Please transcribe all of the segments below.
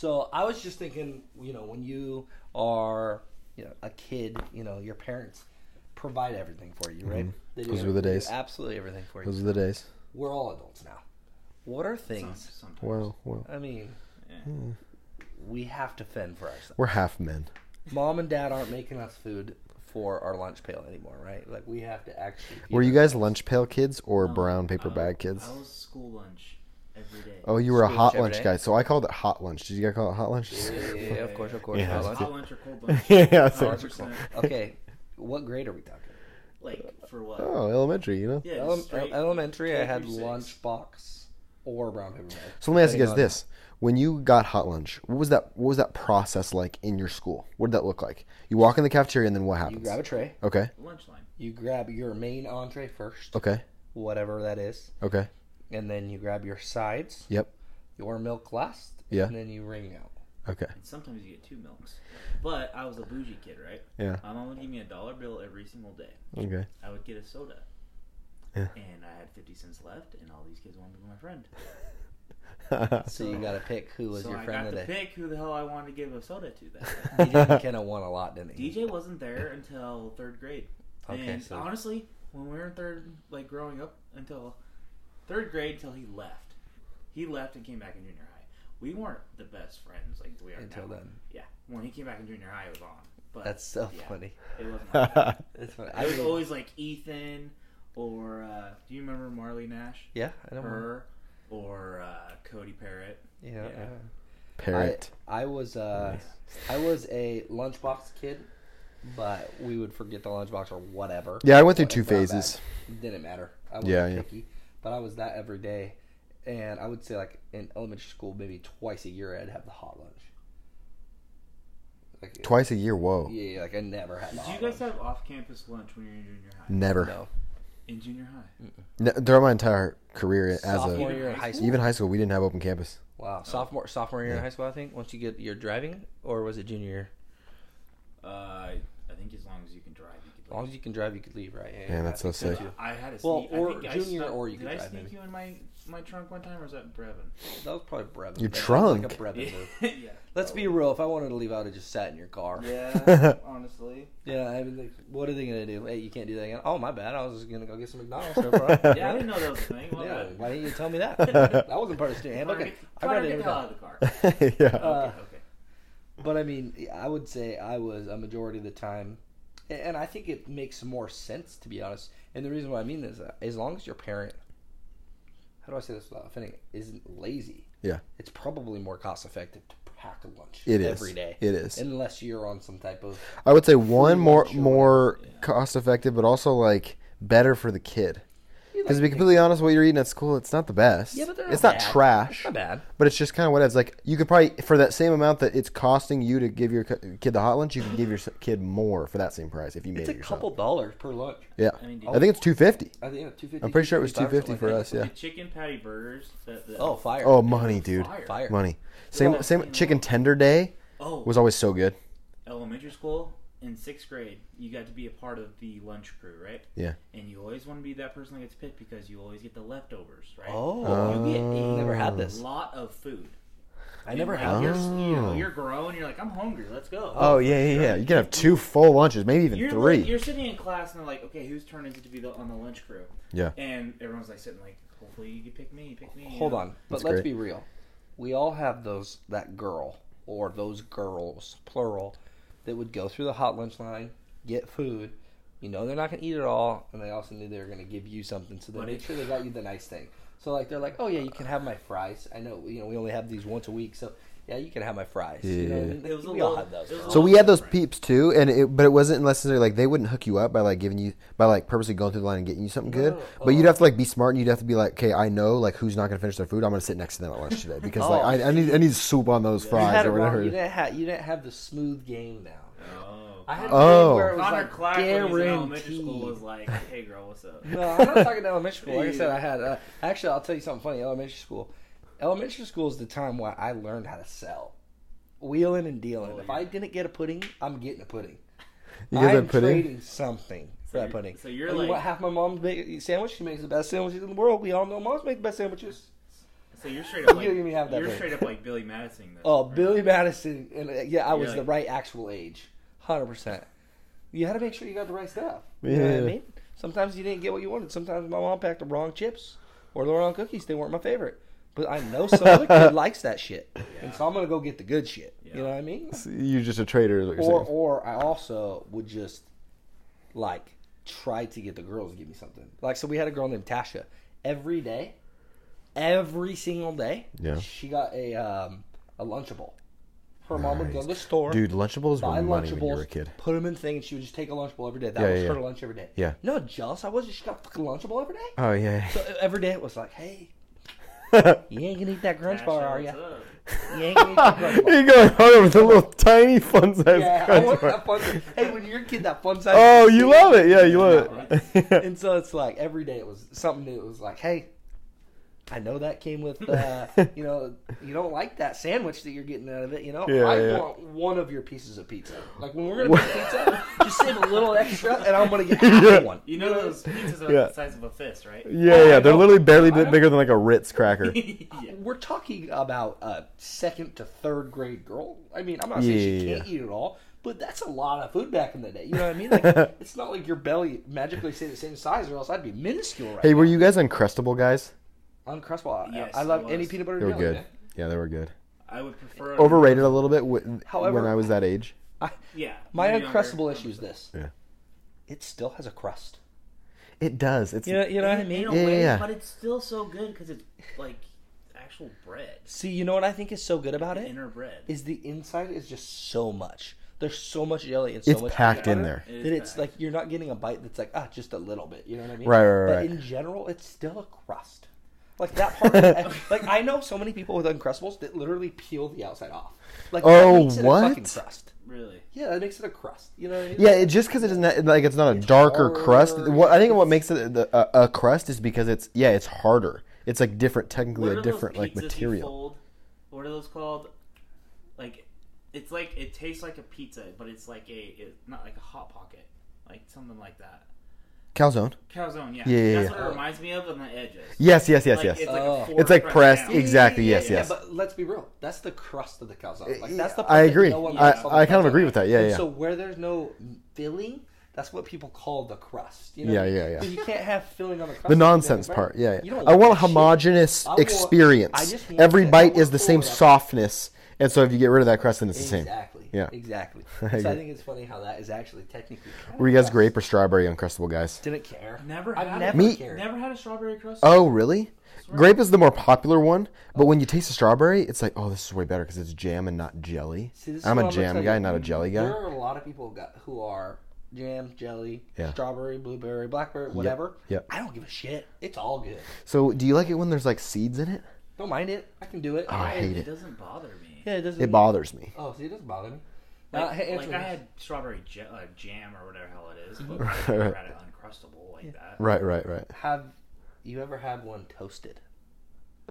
So I was just thinking, you know, when you are, you know, a kid, you know, your parents provide everything for you, right? They do Mm-hmm. Those were the days. Absolutely everything for you. Those are the days. We're all adults now. What are things? Sometimes. Well, well, I mean, Yeah. we have to fend for ourselves. we're half men. Mom and dad aren't making us food for our lunch pail anymore, right? Like we have to actually. Were you guys lunch pail kids or No, brown paper I- bag kids? I was school lunch every day. Oh, you were a hot lunch day? guy. So I called it hot lunch. Did you guys call it hot lunch? Yeah, yeah, yeah, of course, of course. Yeah, hot lunch. Hot lunch or cold lunch? yeah, same. 100%. Okay, what grade are we talking? Like for what? Oh, elementary, you know. Yeah, Ele- straight elementary, I had through six. lunchbox or brown paper bag. So let me ask you guys this: When you got hot lunch, what was that? What was that process like in your school? What did that look like? You walk in the cafeteria, and then what happens? You happens? grab a tray. Okay, lunch line. You grab your main entree first, okay, whatever that is, okay. And then you grab your sides. Yep. Your milk last. Yeah. And then you ring out. Okay. And sometimes you get two milks. But I was a bougie kid, right? Yeah. My mom would give me a dollar bill every single day. Okay. I would get a soda. Yeah. And I had 50 cents left, and all these kids wanted to be my friend. So you got to pick who was so your I friend got to today. pick who the hell I wanted to give a soda to that day. DJ McKenna won a lot, didn't he? DJ wasn't there until third grade. Okay, and so- honestly, when we were in third, like growing up until third grade, until he left, he left and came back in junior high. We weren't the best friends like we are Until now. then. Yeah, when he came back in junior high, it was on. But That's so yeah, funny. It wasn't. Like that. It's funny. I I was mean, always like Ethan, or uh, do you remember Marley Nash? yeah, I know. Her, or uh, Cody Parrott. Yeah. Yeah. yeah. Parrot. I, I was uh, I was a lunchbox kid, but we would forget the lunchbox or whatever. Yeah, I went through two it brought phases. back- Didn't matter. I wasn't Yeah, yeah. picky, but I was that every day, and I would say like in elementary school, maybe twice a year I'd have the hot lunch. Like, Twice a year. Whoa. Yeah, yeah, like I never had. Did the you guys lunch. have off-campus lunch when you were in junior high? Never. No. In junior high. Ne- throughout my entire career as Sophomore a year in high school. even high school, we didn't have open campus. Wow, sophomore sophomore year in Yeah. high school, I think. Once you get your driving, or was it junior year? Uh, I think as long as you can drive, you can. As long as you can drive, you could leave, right? Yeah, Man, I that's so think sick. I had a Well, or I think I junior snuck- or you did could I drive, sneak maybe. you in my my trunk one time, or was that Brevin? That was probably Brevin. Your That trunk? Like a Brevin move. yeah. Let's be real. If I wanted to leave, I would have just sat in your car. Yeah, honestly. Yeah, I mean, like, what are they gonna do? Hey, you can't do that again. Oh, my bad. I was just gonna go get some McDonald's. No. Yeah, I didn't know that was a thing. My yeah. bad. Why didn't you tell me that? that wasn't part of the steering handbook. Connor, get, I Connor, read it get the out of the car. yeah. Uh, okay, okay. But I mean, I would say I was a majority of the time, a- and I think it makes more sense to be honest. And the reason why I mean this, uh, as long as your parent, how do I say this without offending, isn't lazy, Yeah. it's probably more cost effective to pack a lunch It is. every day. It is. unless you're on some type of I would say one more lunch or more whatever. Yeah. cost effective, but also like better for the kid. You Because to be completely honest, what you're eating at school, it's not the best. Yeah, but they're it's not not bad. trash. It's not bad. But it's just kind of what it's like. You could probably for that same amount that it's costing you to give your kid the hot lunch, you could give your kid more for that same price if you made It's it It's a yourself. couple dollars per lunch. Yeah, I mean, I think it's two fifty. I think two fifty. I'm pretty sure it was two fifty for us. Yeah. The chicken patty burgers. The, the, Oh, fire! Oh, money, dude. Fire. fire! Money. Same Well, same chicken tender day Oh, was always so good. elementary school in sixth grade, you got to be a part of the lunch crew, right? Yeah. And you always want to be that person that gets picked because you always get the leftovers, right? Oh, you get a oh. never had a this. lot of food. I never And, had. like, this. You're, you know, Oh. you're grown. You're like, I'm hungry. Let's go. Oh yeah, yeah, yeah. You can have two full lunches, maybe even You're, three. like- you're sitting in class and they're like, okay, whose turn is it to be the, on the lunch crew? Yeah. And everyone's like sitting like, hopefully you can pick me, pick me. you Hold know? on, but That's let's great. be real. We all have those that girl or those girls, plural, that would go through the hot lunch line, get food. You know they're not gonna eat it all, and they also knew they were gonna give you something, so they made sure they got you the nice thing. So like they're like, oh yeah, you can have my fries. I know you know we only have these once a week, so yeah, you can have my fries. You know, Yeah. It was a we all had those. was So we had those peeps too, and it, but it wasn't necessarily like they wouldn't hook you up by like giving you by like purposely going through the line and getting you something good. No, But you'd oh. have to like be smart and you'd have to be like, okay, I know like who's not gonna finish their food. I'm gonna sit next to them at lunch today because like Oh. I, I need I need soup on those you fries had it or wrong. whatever. You didn't have you didn't have the smooth game down. Oh. I had Oh. a game where it was Connor like Clark when he was in elementary school guaranteed. was like, hey girl, what's up? No, I'm not talking elementary school. Like I said, I had. Uh, actually, I'll tell you something funny. Elementary school. Elementary school is the time where I learned how to sell, wheeling and dealing. Oh, if yeah. I didn't get a pudding, I'm getting a pudding. You get I'm that pudding? trading something for So that pudding. so you're And you like- want half my mom's make, sandwich. She makes the best sandwiches in the world. We all know moms make the best sandwiches. So you're straight up You like have that you're straight up like Billy Madison. This, Oh, right? Billy Madison, and uh, yeah, I was You're the like- right actual age, hundred percent. You had to make sure you got the right stuff. You know what I Yeah. mean? Sometimes you didn't get what you wanted. Sometimes my mom packed the wrong chips or the wrong cookies. They weren't my favorite. But I know some other kid likes that shit, and so I'm gonna go get the good shit. You know what I mean? You're just a traitor, is what you're Or, saying. or I also would just like try to get the girls to give me something. Like, so we had a girl named Tasha. Every day, every single day, Yeah. she got a um, a Lunchable. Her mom would go to the store, Dude, Lunchables buy were money when you were a kid. put them in thing, and she would just take a Lunchable every day. That Yeah, was yeah, her yeah. lunch every day. Yeah. You know jealous I was? that She got a fucking Lunchable every day. Oh yeah. So every day it was like, hey, you ain't gonna eat that Crunch bar, are you? You ain't gonna eat that Crunch bar. You're going hard over the little tiny fun size Yeah, I crunch want bar. that fun. Hey, when you're a kid, that fun size. Oh, you love it. Yeah, you love it. And so it's like every day it was something new. It was like, hey, I know that came with, uh, you know, you don't like that sandwich that you're getting out of it. You know, Yeah, I yeah. want one of your pieces of pizza. Like when we're gonna make pizza, just save a little extra, and I'm gonna get half Yeah. of one. You know those pizzas are Yeah. the size of a fist, right? yeah, Oh, I yeah. They're literally barely I bit know. bigger than like a Ritz cracker. yeah. We're talking about a second to third grade girl. I mean, I'm not saying she Yeah. can't eat it all, but that's a lot of food back in the day. You know what I mean? Like, it's not like your belly magically stay the same size, or else I'd be minuscule right Hey, now. were you guys Uncrustable guys? Uncrustable. I- Yes, I I love was. any peanut butter They were jelly. good. man. Yeah, they were good. I would prefer Overrated a little bit w- However- when I was that age. Yeah. My when uncrustable issue is this. Yeah. It still has a crust. It does. It's You know, you know what I In mean? a Yeah, way, yeah. but it's still so good because it's like actual bread, See, you know what I think is so good about it? inner bread. Is the inside is just so much. There's so much jelly and so It's much packed in there. It is That it's packed. like you're not getting a bite that's like ah just a little bit. You know what I mean? Right, right, right. But in general, it's still a crust. Like that part. like I know so many people with uncrustables that literally peel the outside off. Like Oh, that makes it what? A fucking crust. really. Yeah, that makes it a crust. You know what I? Yeah, it, just because it isn't like it's not a It's darker hard. crust. What I think what makes it the, a, a crust is because it's yeah, it's harder. It's like different, technically a different like material. What are those called? Like, it's like it tastes like a pizza, but it's like a it, not like a hot pocket, like something like that. Calzone. Calzone, yeah. Yeah, yeah, That's yeah. what it reminds me of on the edges. Yes, yes, yes, Like, yes. It's like, Oh. a It's like press pressed, down. exactly, Yeah, yes, yeah, yes. but let's be real. That's the crust of the calzone. Like eh, that's the. I part that agree. no one I- likes on the I kind of calzone. agree with that. Yeah, And yeah. So where there's no filling, that's what people call the crust. You know? Yeah, yeah, yeah. But you can't have filling on the crust. the if you make nonsense it part. Yeah, You yeah. don't I want a that shit. homogeneous I want- experience. I just want Every it. I bite want is the same full of- softness, and so if you get rid of that crust, then it's the same. Exactly. Yeah. Exactly. I so I think it's funny how that is actually technically. kind Were of you guys crust. grape or strawberry uncrustable guys? Didn't care. Never I've had never Me- cared. Never had a strawberry crust. Oh, really? Grape is the more popular one, but oh. when you taste the strawberry, it's like, oh, this is way better because it's jam and not jelly. See, I'm what a jam guy, you. not a jelly guy. There are a lot of people got, who are jam, jelly, Yeah. strawberry, blueberry, blackberry, whatever. yep. I don't give a shit. It's all good. So, do you like it when there's like seeds in it? Don't mind it. I can do it. Oh, I hate it, it. doesn't bother me. Yeah, it doesn't. It bothers me. Oh, see, it doesn't bother me. Like, Uh, hey, like I had strawberry ja- uh, jam or whatever the hell it is, but I never had it uncrustable like that. Right, right, right. Have you ever had one toasted?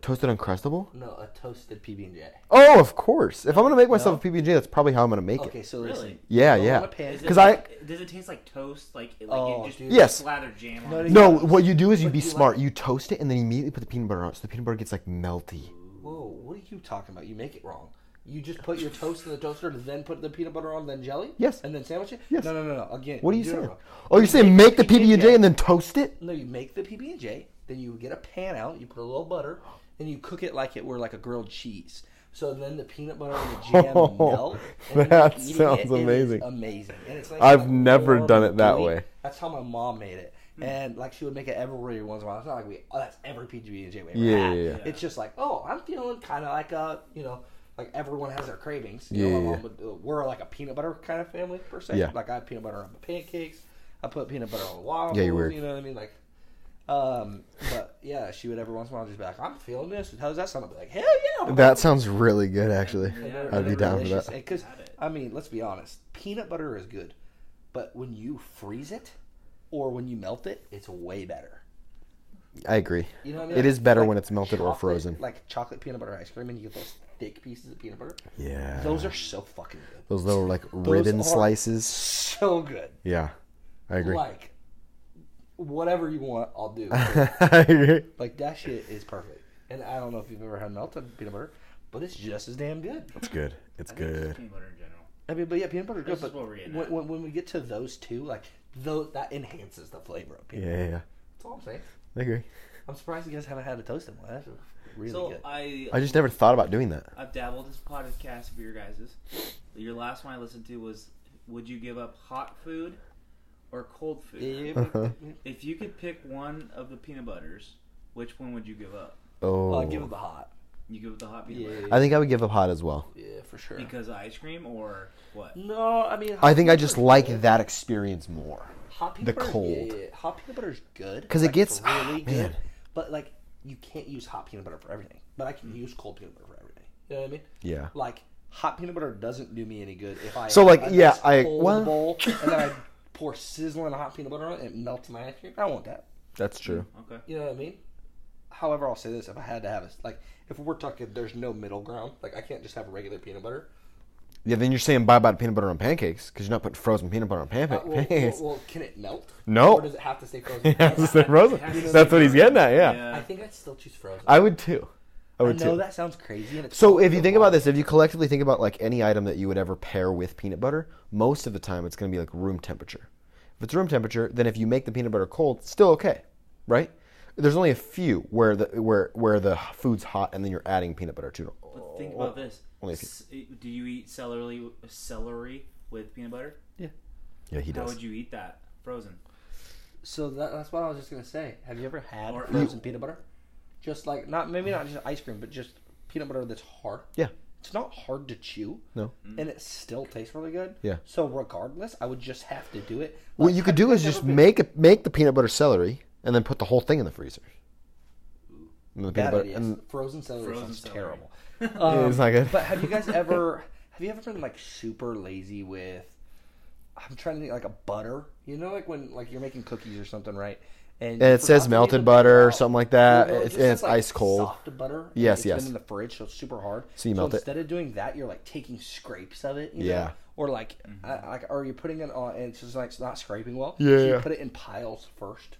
Toasted uncrustable? No, a toasted PB and J. Oh, of course. If I'm gonna make myself No. a PB and J, that's probably how I'm gonna make Okay, it. Okay, so Really? Yeah, Throw yeah. Because a pan. Is it 'Cause like- does it taste like toast? Like, like Oh, you just dude. Yes. slather jam on No, it? No, what you do is you be you like- smart. You toast it and then immediately put the peanut butter on it, so the peanut butter gets like melty. Whoa, what are you talking about? You make it wrong. You just put your toast in the toaster, then put the peanut butter on, then jelly. Yes. And then sandwich it. Yes. No, no, no, no. Again. What are you saying? wrong. Oh, you're saying make the PB and J and then toast it? No, you make the PB and J, then you get a pan out, you put a little butter, and you cook it like it were like a grilled cheese. So then the peanut butter and the jam Oh, melt. And oh, that you're eating sounds it, it is amazing. amazing. And it's like I've never done it that gooey. way. That's how my mom made it. Hmm. And like she would make it every once in a while. It's not like we oh that's every PB and J we ever Yeah, had. yeah, yeah. It's just like oh I'm feeling kind of like a you know like everyone has their cravings. You Yeah, know, yeah, my yeah. mom uh, we're like a peanut butter kind of family per se. Yeah. Like I have peanut butter on my pancakes. I put peanut butter on the waffles. Yeah, you're weird. You know what I mean? Like, um, but yeah, she would every once in a while just be like, "I'm feeling this. How's that sound?" I'd be like, "Hell yeah!" That sounds really good, actually. Yeah, I'd be down for that. Because I mean, let's be honest, peanut butter is good, but when you freeze it or when you melt it, it's way better. I agree. You know what I mean? It is better Like when it's melted or frozen. Like chocolate peanut butter ice cream, and you get those thick pieces of peanut butter. Yeah. Those are so fucking good. Those little like ribbon are- slices. So good. Yeah, I agree. Like whatever you want, I'll do. I agree. like that shit is perfect. and I don't know if you've ever had melted peanut butter, but it's just as damn good. It's good. It's I think just good. Peanut butter in general. I mean, but yeah, peanut butter is good. But what we're getting when, when, when we get to those two, like those, that enhances the flavor of peanut Yeah, butter. yeah, yeah. That's all I'm saying. I agree. I'm surprised you guys haven't had a toasted one. That's really so good. I I just never thought about doing that. I've dabbled this podcast of your guys's. Your last one I listened to was would you give up hot food or cold food? Uh-huh. If you could pick one of the peanut butters, which one would you give up? Oh, well, I'll give it the hot. You give it the hot peanut Yeah, butter I think I would give up hot as well. yeah, for sure. because ice cream or what? no, I mean, I think I just like good. that experience more. hot peanut the butter, cold. Yeah, yeah, hot peanut butter is good 'Cause it Like, gets- it's ah, really man. good. But like, you can't use hot peanut butter for everything. But I can mm. use cold peanut butter for everything. You know what I mean? Yeah. Like hot peanut butter doesn't do me any good if I So, like, a yeah, nice I- cold well- bowl and then I pour sizzling hot peanut butter on it and it melts my ice cream. I don't want that. That's true. Mm, okay. You know what I mean? However, I'll say this: if I had to have a like, if we're talking, there's no middle ground. Like, I can't just have a regular peanut butter. Yeah, then you're saying bye bye to peanut butter on pancakes because you're not putting frozen peanut butter on pan- Uh, well, well, pancakes. well, can it melt? No. Or does it have to stay frozen? It has to stay frozen. It has That's stay what he's getting at. Yeah, I think I'd still choose frozen. I would too. I I would know too. that sounds crazy. And it's So if you think about this, if you collectively think about like any item that you would ever pair with peanut butter, most of the time it's going to be like room temperature. If it's room temperature, then if you make the peanut butter cold, it's still okay, right? There's only a few where the where where the food's hot and then you're adding peanut butter to it. But think about this. Only if you- S- eh, Do you eat celery celery with peanut butter? Yeah, Yeah, he does. How does. would you eat that frozen? So that, that's what I was just gonna say. Have you ever had Or- frozen peanut butter? Just like not maybe not just ice cream, but just peanut butter that's hard. Yeah. It's not hard to chew. No. Mm. And it still tastes really good. Yeah. So regardless, I would just have to do it. What Like, you could do is guys just ever been- make a, make the peanut butter celery and then put the whole thing in the freezer. And the peanut Bad butter ideas. and frozen celery Frozen sounds celery. terrible. Yeah, it's not good. But have you guys ever have you ever been like super lazy with? I'm trying to think like a butter. You know, like when like you're making cookies or something, right? And you it says melted butter or something like that. You know, it It's- just and it's like, ice cold. Soft butter. Yes, it's yes. Been in the fridge, so it's super hard. So you melt it. Instead of doing that, you're like taking scrapes of it. You Yeah. Know? Or like, uh, like, or you're putting it on, and it's just like it's not scraping well. Yeah, So you yeah. put it in piles first,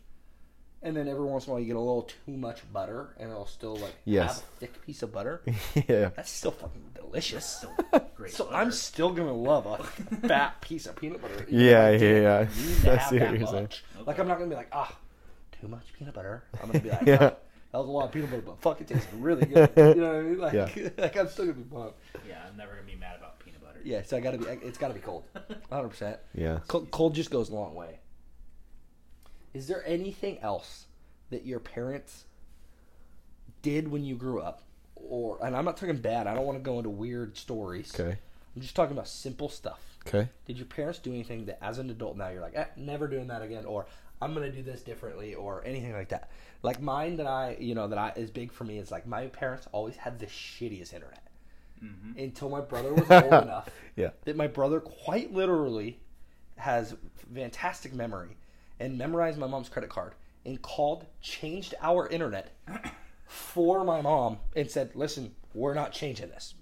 and then every once in a while you get a little too much butter, and it'll still like Yes. have a thick piece of butter. yeah. That's still fucking delicious. Great. So butter. I'm still gonna love a fat piece of peanut butter. Yeah, Like, yeah, yeah. you need I see what that you're saying. much. Like I'm not gonna be like, ah, too much peanut butter. I'm gonna be like, Yeah. "Ah, that was a lot of peanut butter, but fuck, it tastes really good. You know what I mean? Like, Yeah. like I'm still gonna be pumped. Yeah, I'm never gonna be mad about peanut butter. Yeah, so I gotta be. It's gotta be cold. 100. percent Yeah. Cold, cold just goes a long way. Is there anything else that your parents did when you grew up, or and I'm not talking bad. I don't want to go into weird stories. Okay. I'm just talking about simple stuff. Okay. Did your parents do anything that, as an adult now, you're like, eh, never doing that again, or I'm gonna do this differently, or anything like that? Like mine that I, you know, that I is big for me is like my parents always had the shittiest internet until my brother was old enough Yeah. that my brother quite literally has fantastic memory and memorized my mom's credit card and called, changed our internet for my mom and said, "Listen, we're not changing this."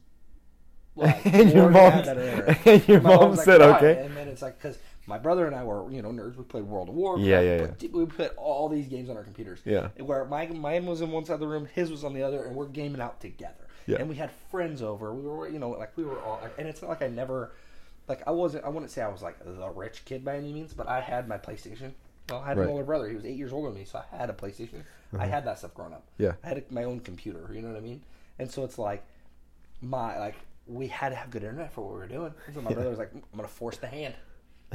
Like, And your mom- and your My mom like, said, "Why?" "Okay." And then it's like because my brother and I were you know nerds. We played World of Warcraft. Yeah, yeah, but We put all these games on our computers. Yeah. Where my mine was in one side of the room, his was on the other, and we're gaming out together. Yeah. And we had friends over. We were you know like we were all and it's not like I never like I wasn't I wouldn't say I was like the rich kid by any means, but I had my PlayStation. Well, I had Right. an older brother. He was eight years older than me, so I had a PlayStation. I uh-huh. had that stuff growing up. Yeah. I had a, my own computer. You know what I mean? And so it's like my like we had to have good internet for what we were doing. So my brother was like, "I'm gonna force the hand."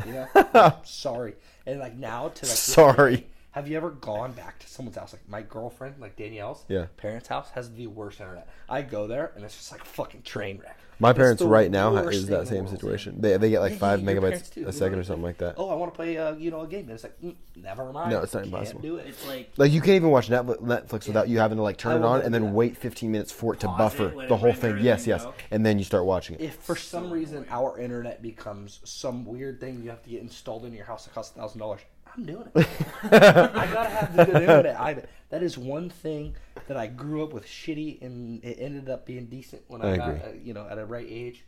You know, Like, sorry. And like now to like Sorry. Have you ever gone back to someone's house, like my girlfriend, like Danielle's Yeah. parents' house, has the worst internet. I go there and it's just like a fucking train wreck. My parents right now ha- is that same situation. They they get like Yeah, five yeah, your parents megabytes too, a second or something like that. Oh, I want to play, uh, you know, a game. And it's like, mm, never mind. No, it's not Can't impossible. Do it. It's like Like you can't even watch Netflix, Netflix without you having to like turn it on and then wait 15 minutes for it to Pause buffer it, let the it whole render, thing. and Yes, then yes, go. and then you start watching it. If for some reason our internet becomes some weird thing you have to get installed in your house that costs thousand dollars, I'm doing it. I gotta have the good internet. I, that is one thing that I grew up with shitty, and it ended up being decent when I, I got, uh, you know, at a right age.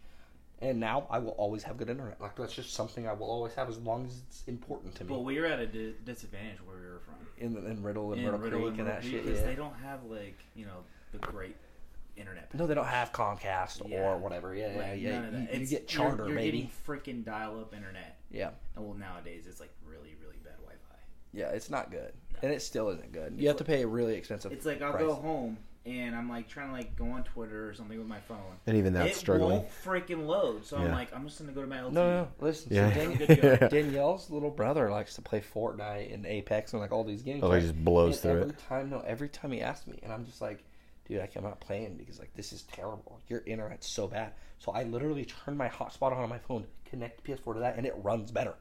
And now I will always have good internet. Like that's just something I will always have as long as it's important to me. But we were at a di- disadvantage where we were from. in, in Riddle and In Riddle Riddle Creek and Riddle that shit. because Yeah. they don't have like you know the great internet. No, they don't have Comcast Yeah. or whatever. Yeah, yeah, Like, yeah. none of that. You, you It's- get you're- charter, you're, baby. Getting freaking dial-up internet. Yeah, And well, nowadays it's like really, really bad Wi-Fi. Yeah. It's not good, and it still isn't good. You have to pay a really expensive. It's like I'll price. go home and I'm like trying to like go on Twitter or something with my phone. And even that's it struggling. won't freaking load. So I'm like, I'm just gonna go to my LTE. No, no, no. Listen, Yeah. so Dan- Good to go. Danielle's little brother likes to play Fortnite and Apex and like all these games. Oh, he just blows And through every it. time, no, every time he asks me, and I'm just like, dude, I cannot playing because like this is terrible. Your internet's so bad. So I literally turn my hotspot on on my phone, connect PS4 to that, and it runs better.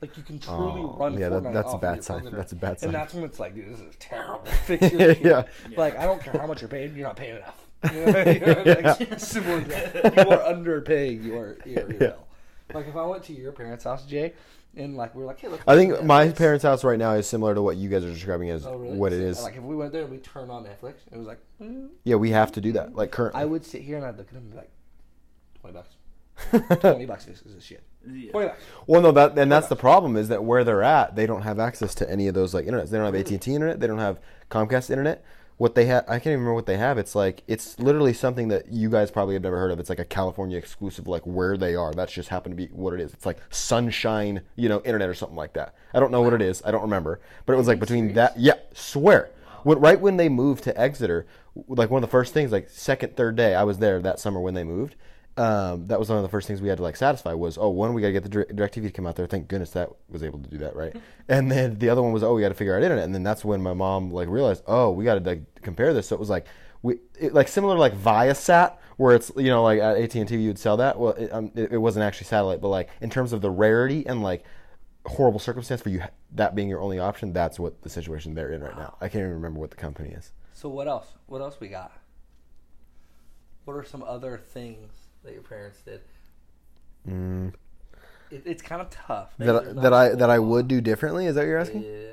Like you can truly Oh, run. yeah, that- that's a bad sign. That's a bad sign. And that's when it's like, dude, this is terrible. Fix your. Yeah. Like I don't care how much you're paying, you're not paying enough. You know, you know, like, simple. You are underpaying your your, your Yeah. bill. Like if I went to your parents' house, Jay, and like we were like, hey, let's I think my Netflix. parents' house right now is similar to what you guys are describing as Oh, really? what it is. Like if we went there and we turned on Netflix, it was like, mm. yeah, we have to do that. Like currently. I would sit here and I'd look at them and be like, twenty bucks, twenty bucks this is this shit. Yeah. Well, no, that and that's the problem is that where they're at, they don't have access to any of those like internets. They don't have AT and T internet. They don't have Comcast internet. What they have, I can't even remember what they have. It's like it's literally something that you guys probably have never heard of. It's like a California exclusive, like where they are. That's just happened to be what it is. It's like Sunshine, you know, internet or something like that. I don't know what it is. I don't remember, but it was like between that. Yeah, swear. When, right when they moved to Exeter, like one of the first things, like second, third day, I was there that summer when they moved um, that was one of the first things we had to like satisfy was oh one we got to get the direct, TV to come out there. Thank goodness that was able to do that right? And then the other one was oh we got to figure out internet. And then that's when my mom like realized oh we got to like compare this. So it was like we it, like similar to like Viasat where it's you know like at AT and T you would sell that. Well it, um, it, it wasn't actually satellite but like in terms of the rarity and like horrible circumstance for you that being your only option that's what the situation they're in right now. I can't even remember what the company is. So what else? What else we got? What are some other things that your parents did? mm. It, it's kind of tough. that There's I- that a I whole that I would do differently is that what you're asking Yeah.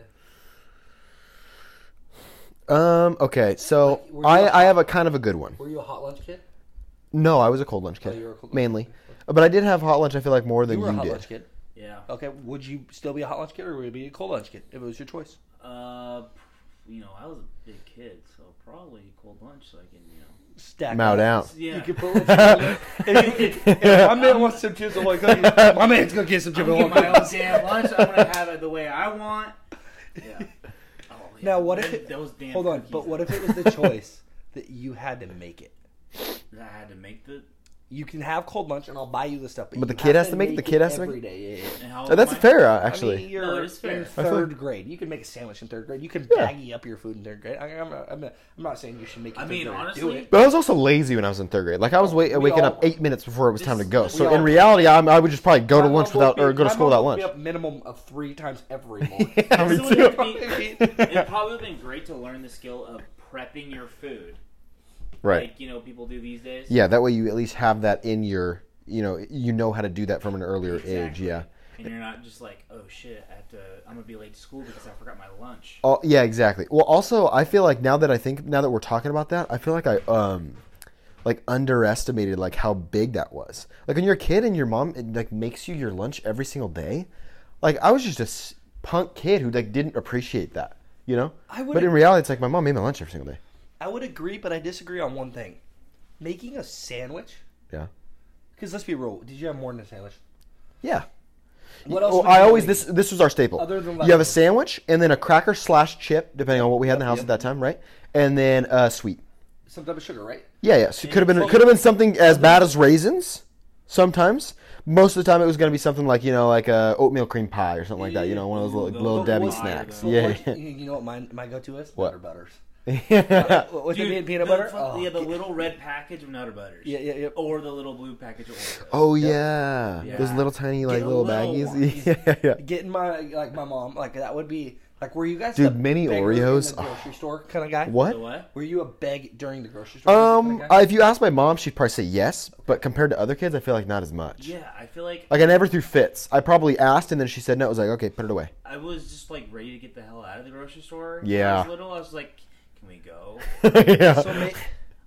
Um. Okay. So Like, were you I a- I have a kind of a good one. Were you a hot lunch kid? No, I was a cold lunch Oh, kid you were a cold lunch mainly, kid. but I did have hot lunch. I feel like more than You you, a hot did. lunch kid. Yeah. Okay. Would you still be a hot lunch kid, or would you be a cold lunch kid if it was your choice? Uh, you know, I was a big kid, so probably cold lunch, so I can, you know. Stack Mount up. out. Yeah. You could put what you want. if, if, if my man wants some chips and cookies, my man's gonna get some I'm chips gonna my own damn lunch. I'm gonna have it the way I want. Yeah. Oh, yeah. Now, what if it- those damn Hold on, but what if it was the choice that you had to make it? that I had to make the? You can have cold lunch, and I'll buy you the stuff. But the you kid have has to make it? The kid has to make it every day. Yeah, yeah, yeah. And how Uh, old that's am I? fair, uh, I actually. mean, you're No, it is fair. in I feel third like- grade. You can make a sandwich in third grade. You can Yeah. baggy up your food in third grade. I, I'm, not, I'm, not, I'm not saying you should make. It I third mean, grade. do honestly- it. but I was also lazy when I was in third grade. Like I was wait, waking all up eight minutes before it was time to go. So all in reality, I'm, I would just probably go to My lunch mom would without or go to my school mom without lunch. Be up minimum of three times every morning. Yeah, me This too. would have been- It'd probably have been great to learn the skill of prepping your food, Right. like you know people do these days. Yeah. That way you at least have that in your. You know, you know how to do that from an earlier age. Yeah. And you're not just like, oh shit, I have to, I'm gonna be late to school because I forgot my lunch. Oh yeah, exactly. Well, also I feel like now that I think now that we're talking about that, I feel like I um like underestimated like how big that was. Like when you're a kid and your mom it, like makes you your lunch every single day. Like I was just a punk kid who like didn't appreciate that, you know. I But in reality, it's like my mom made my lunch every single day. I would agree, but I disagree on one thing: making a sandwich. Yeah. Because let's be real. Did you have more than a sandwich? Yeah. What else? Well, I always make? this this was our staple. Other than you have a sandwich and then a cracker slash chip, depending on what we had in the house Yep. at that time, right? And then uh, sweet. some type of sugar, right? Yeah, yeah. So it could have been could have been something as bad as raisins. Sometimes, most of the time, it was going to be something like you know, like a oatmeal cream pie or something like that. You know, one of those little, little Debbie snacks. fire, Yeah, you know what my my go-to is? What? Nutter butters. Yeah. With Dude, the peanut butter? fu- Oh, yeah, the get- little red package of Nutter Butters. Yeah, yeah, yeah. Or the little blue package of Oreos. oh yeah. Yeah. those little tiny like little little baggies. ones. yeah, yeah. Getting my like my mom like that would be like were you guys Dude, a mini Oreos? in the grocery store kind of guy? The What? what? Were you a beg during the grocery store? Um, kind of uh, if you ask my mom, she'd probably say yes, but compared to other kids, I feel like not as much. Yeah, I feel like Like I never threw fits. I probably asked, and then she said no. I was like, okay, put it away. I was just like ready to get the hell out of the grocery store. Yeah. When I was little. I was like, can we go? yeah. so ma-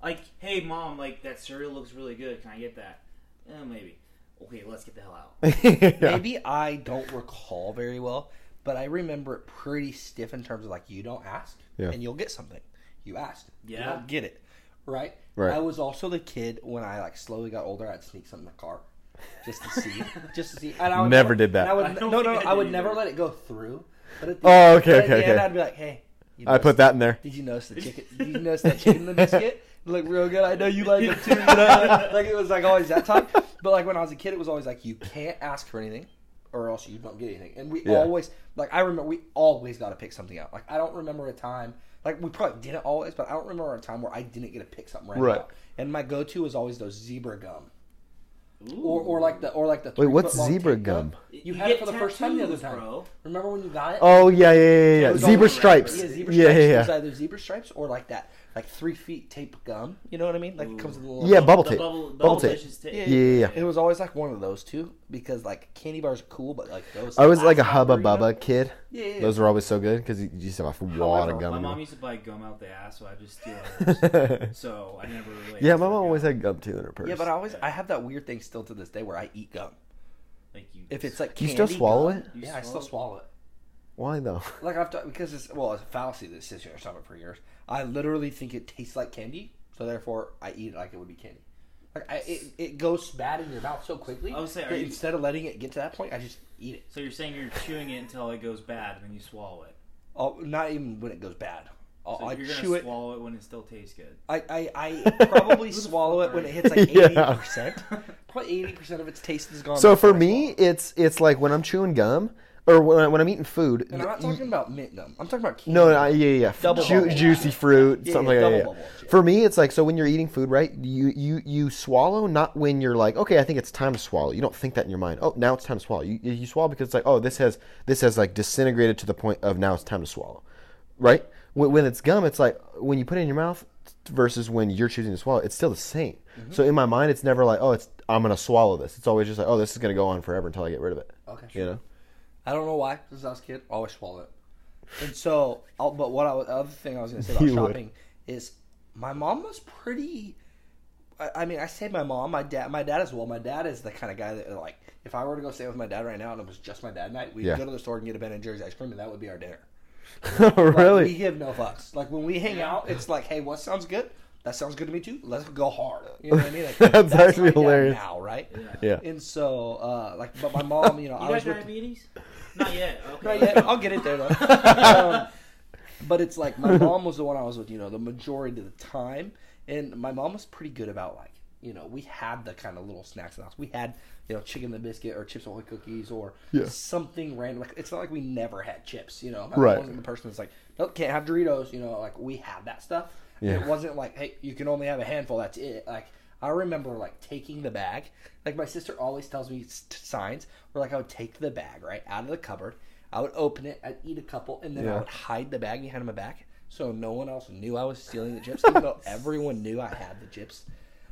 like, hey mom, like that cereal looks really good. Can I get that? Eh, maybe. Okay, let's get the hell out. Yeah. maybe I don't recall very well, but I remember it pretty stiff in terms of like you don't ask Yeah. and you'll get something. You asked, you Yeah. don't get it. right? Right. I was also the kid when I like slowly got older. I'd sneak something in the car, just to see, just to see. And I would Never did that. I would, I don't no, no, think I I would did never let it go through. But at the, Oh, okay, but at okay, the end, okay. I'd be like, hey, you I put that in there. Did you notice the chicken? Did you notice that chicken in the biscuit? Look real good. I know you like it too. You know? like it was like always that time. But like when I was a kid, it was always like you can't ask for anything, or else you don't get anything. And we Yeah. always like I remember we always got to pick something out. Like I don't remember a time like we probably didn't always, but I don't remember a time where I didn't get to pick something right, Right. out. And my go-to was always those zebra gum, Ooh. or or like the or like the Wait, what's zebra gum? You, had it for the first time the other time. bro. Remember when you got it? Oh yeah, yeah, yeah, yeah. It Zebra stripes. Yeah, zebra Yeah, stripes. yeah, It was either zebra stripes or like that, like three feet tape gum. You know what I mean? Like it comes with a little. Yeah, bubble The tape. Bubble, Bubble bubble tape. tape. Yeah, Yeah, yeah, yeah. It was always like one of those two because like candy bars are cool, but like those. I was like a Hubba longer. Bubba kid. Yeah, yeah. Those were always so good because you used to have a wad However, of gum. My in mom them. used to buy gum out the ass, so I just steal hers. so I never really. yeah, my mom always gum. had gum too in her purse. yeah, but I always I have that weird thing still to this day where I eat gum. Like you, If it's like You still candy swallow gum- it? You Yeah, I still swallow swallow it. Why though? Like I've done because it's well, it's a fallacy that sits in your stomach for years. I literally think it tastes like candy, so therefore I eat it like it would be candy. Like I, it, it goes bad in your mouth so quickly. I would say, are that you- instead of letting it get to that point, I just eat it. so you're saying you're chewing it until it goes bad, and then you swallow it. I'll, not even when it goes bad. I'll, So I you're gonna chew it. swallow it when it still tastes good. I, I, I probably swallow it when it hits like Yeah. eighty percent. Probably eighty percent of its taste is gone. So for me, it's it's like when I'm chewing gum or when, I, when I'm eating food. and I'm not talking about mint gum. I'm talking about candy. No, no, yeah, yeah, yeah. Double Ju- bubble. juicy fruit, Yeah, something yeah, like that. double yeah. bubble shit. For me, it's like so when you're eating food, right? You you you swallow not when you're like, okay, I think it's time to swallow. You don't think that in your mind. Oh, now it's time to swallow. You you swallow because it's like, oh, this has this has like disintegrated to the point of now it's time to swallow, right? When, when it's gum, it's like when you put it in your mouth versus when you're choosing to swallow, it's still the same. Mm-hmm. So in my mind, it's never like, oh, it's I'm gonna swallow this. It's always just like, oh, this is gonna go on forever until I get rid of it. Okay, sure. You know? I don't know why. Since I was a kid, I always swallow it. And so, I'll, but what I was, the other thing I was going to say about You would. shopping is my mom was pretty. I, I mean, I say my mom, my dad, my dad as well. My dad is the kind of guy that like, if I were to go stay with my dad right now and it was just my dad night, we'd Yeah. go to the store and get a Ben and Jerry's ice cream, and that would be our dinner. Like, we really? give no fucks. Like when we hang out, it's like, hey, what sounds good? That sounds good to me too. Let's go hard. You know what I mean? Like, That's actually my dad hilarious. Now, right? Yeah. And so, uh, like, but my mom, you know, You I got was with diabetes? Not yet. Okay. not yet. I'll get it there though. um, but it's like my mom was the one I was with, you know, the majority of the time, and my mom was pretty good about like, you know, we had the kind of little snacks in the house. We had, you know, chicken the biscuit or chips ahoy cookies or Yeah. something random. Like it's not like we never had chips, you know. My Right. wasn't the person that's like, nope, can't have Doritos. You know, like we had that stuff. Yeah. It wasn't like, hey, you can only have a handful. That's it. Like I remember like taking the bag. Like my sister always tells me s- signs where like I would take the bag right out of the cupboard. I would open it. I'd eat a couple, and then I would hide the bag behind my back so no one else knew I was stealing the chips, even though everyone knew I had the chips.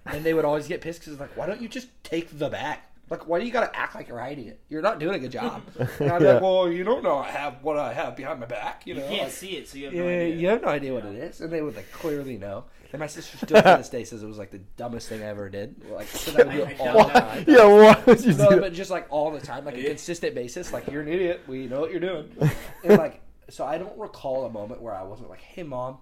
And they would always get pissed because like, why don't you just take the bag? Like, why do you got to act like you're hiding it? You're not doing a good job. And I'd be Yeah. like, well, you don't know I have what I have behind my back. You You know, can't like- see it, so you have yeah, no idea. you have no idea what it is, and they would like clearly know. And my sister still to this day says it was like the dumbest thing I ever did. Like, so that I- it I all the time. Yeah, why would you No, do but just like all the time, like a consistent basis. Like you're an idiot. We know what you're doing. And like, so I don't recall a moment where I wasn't like, "Hey, mom,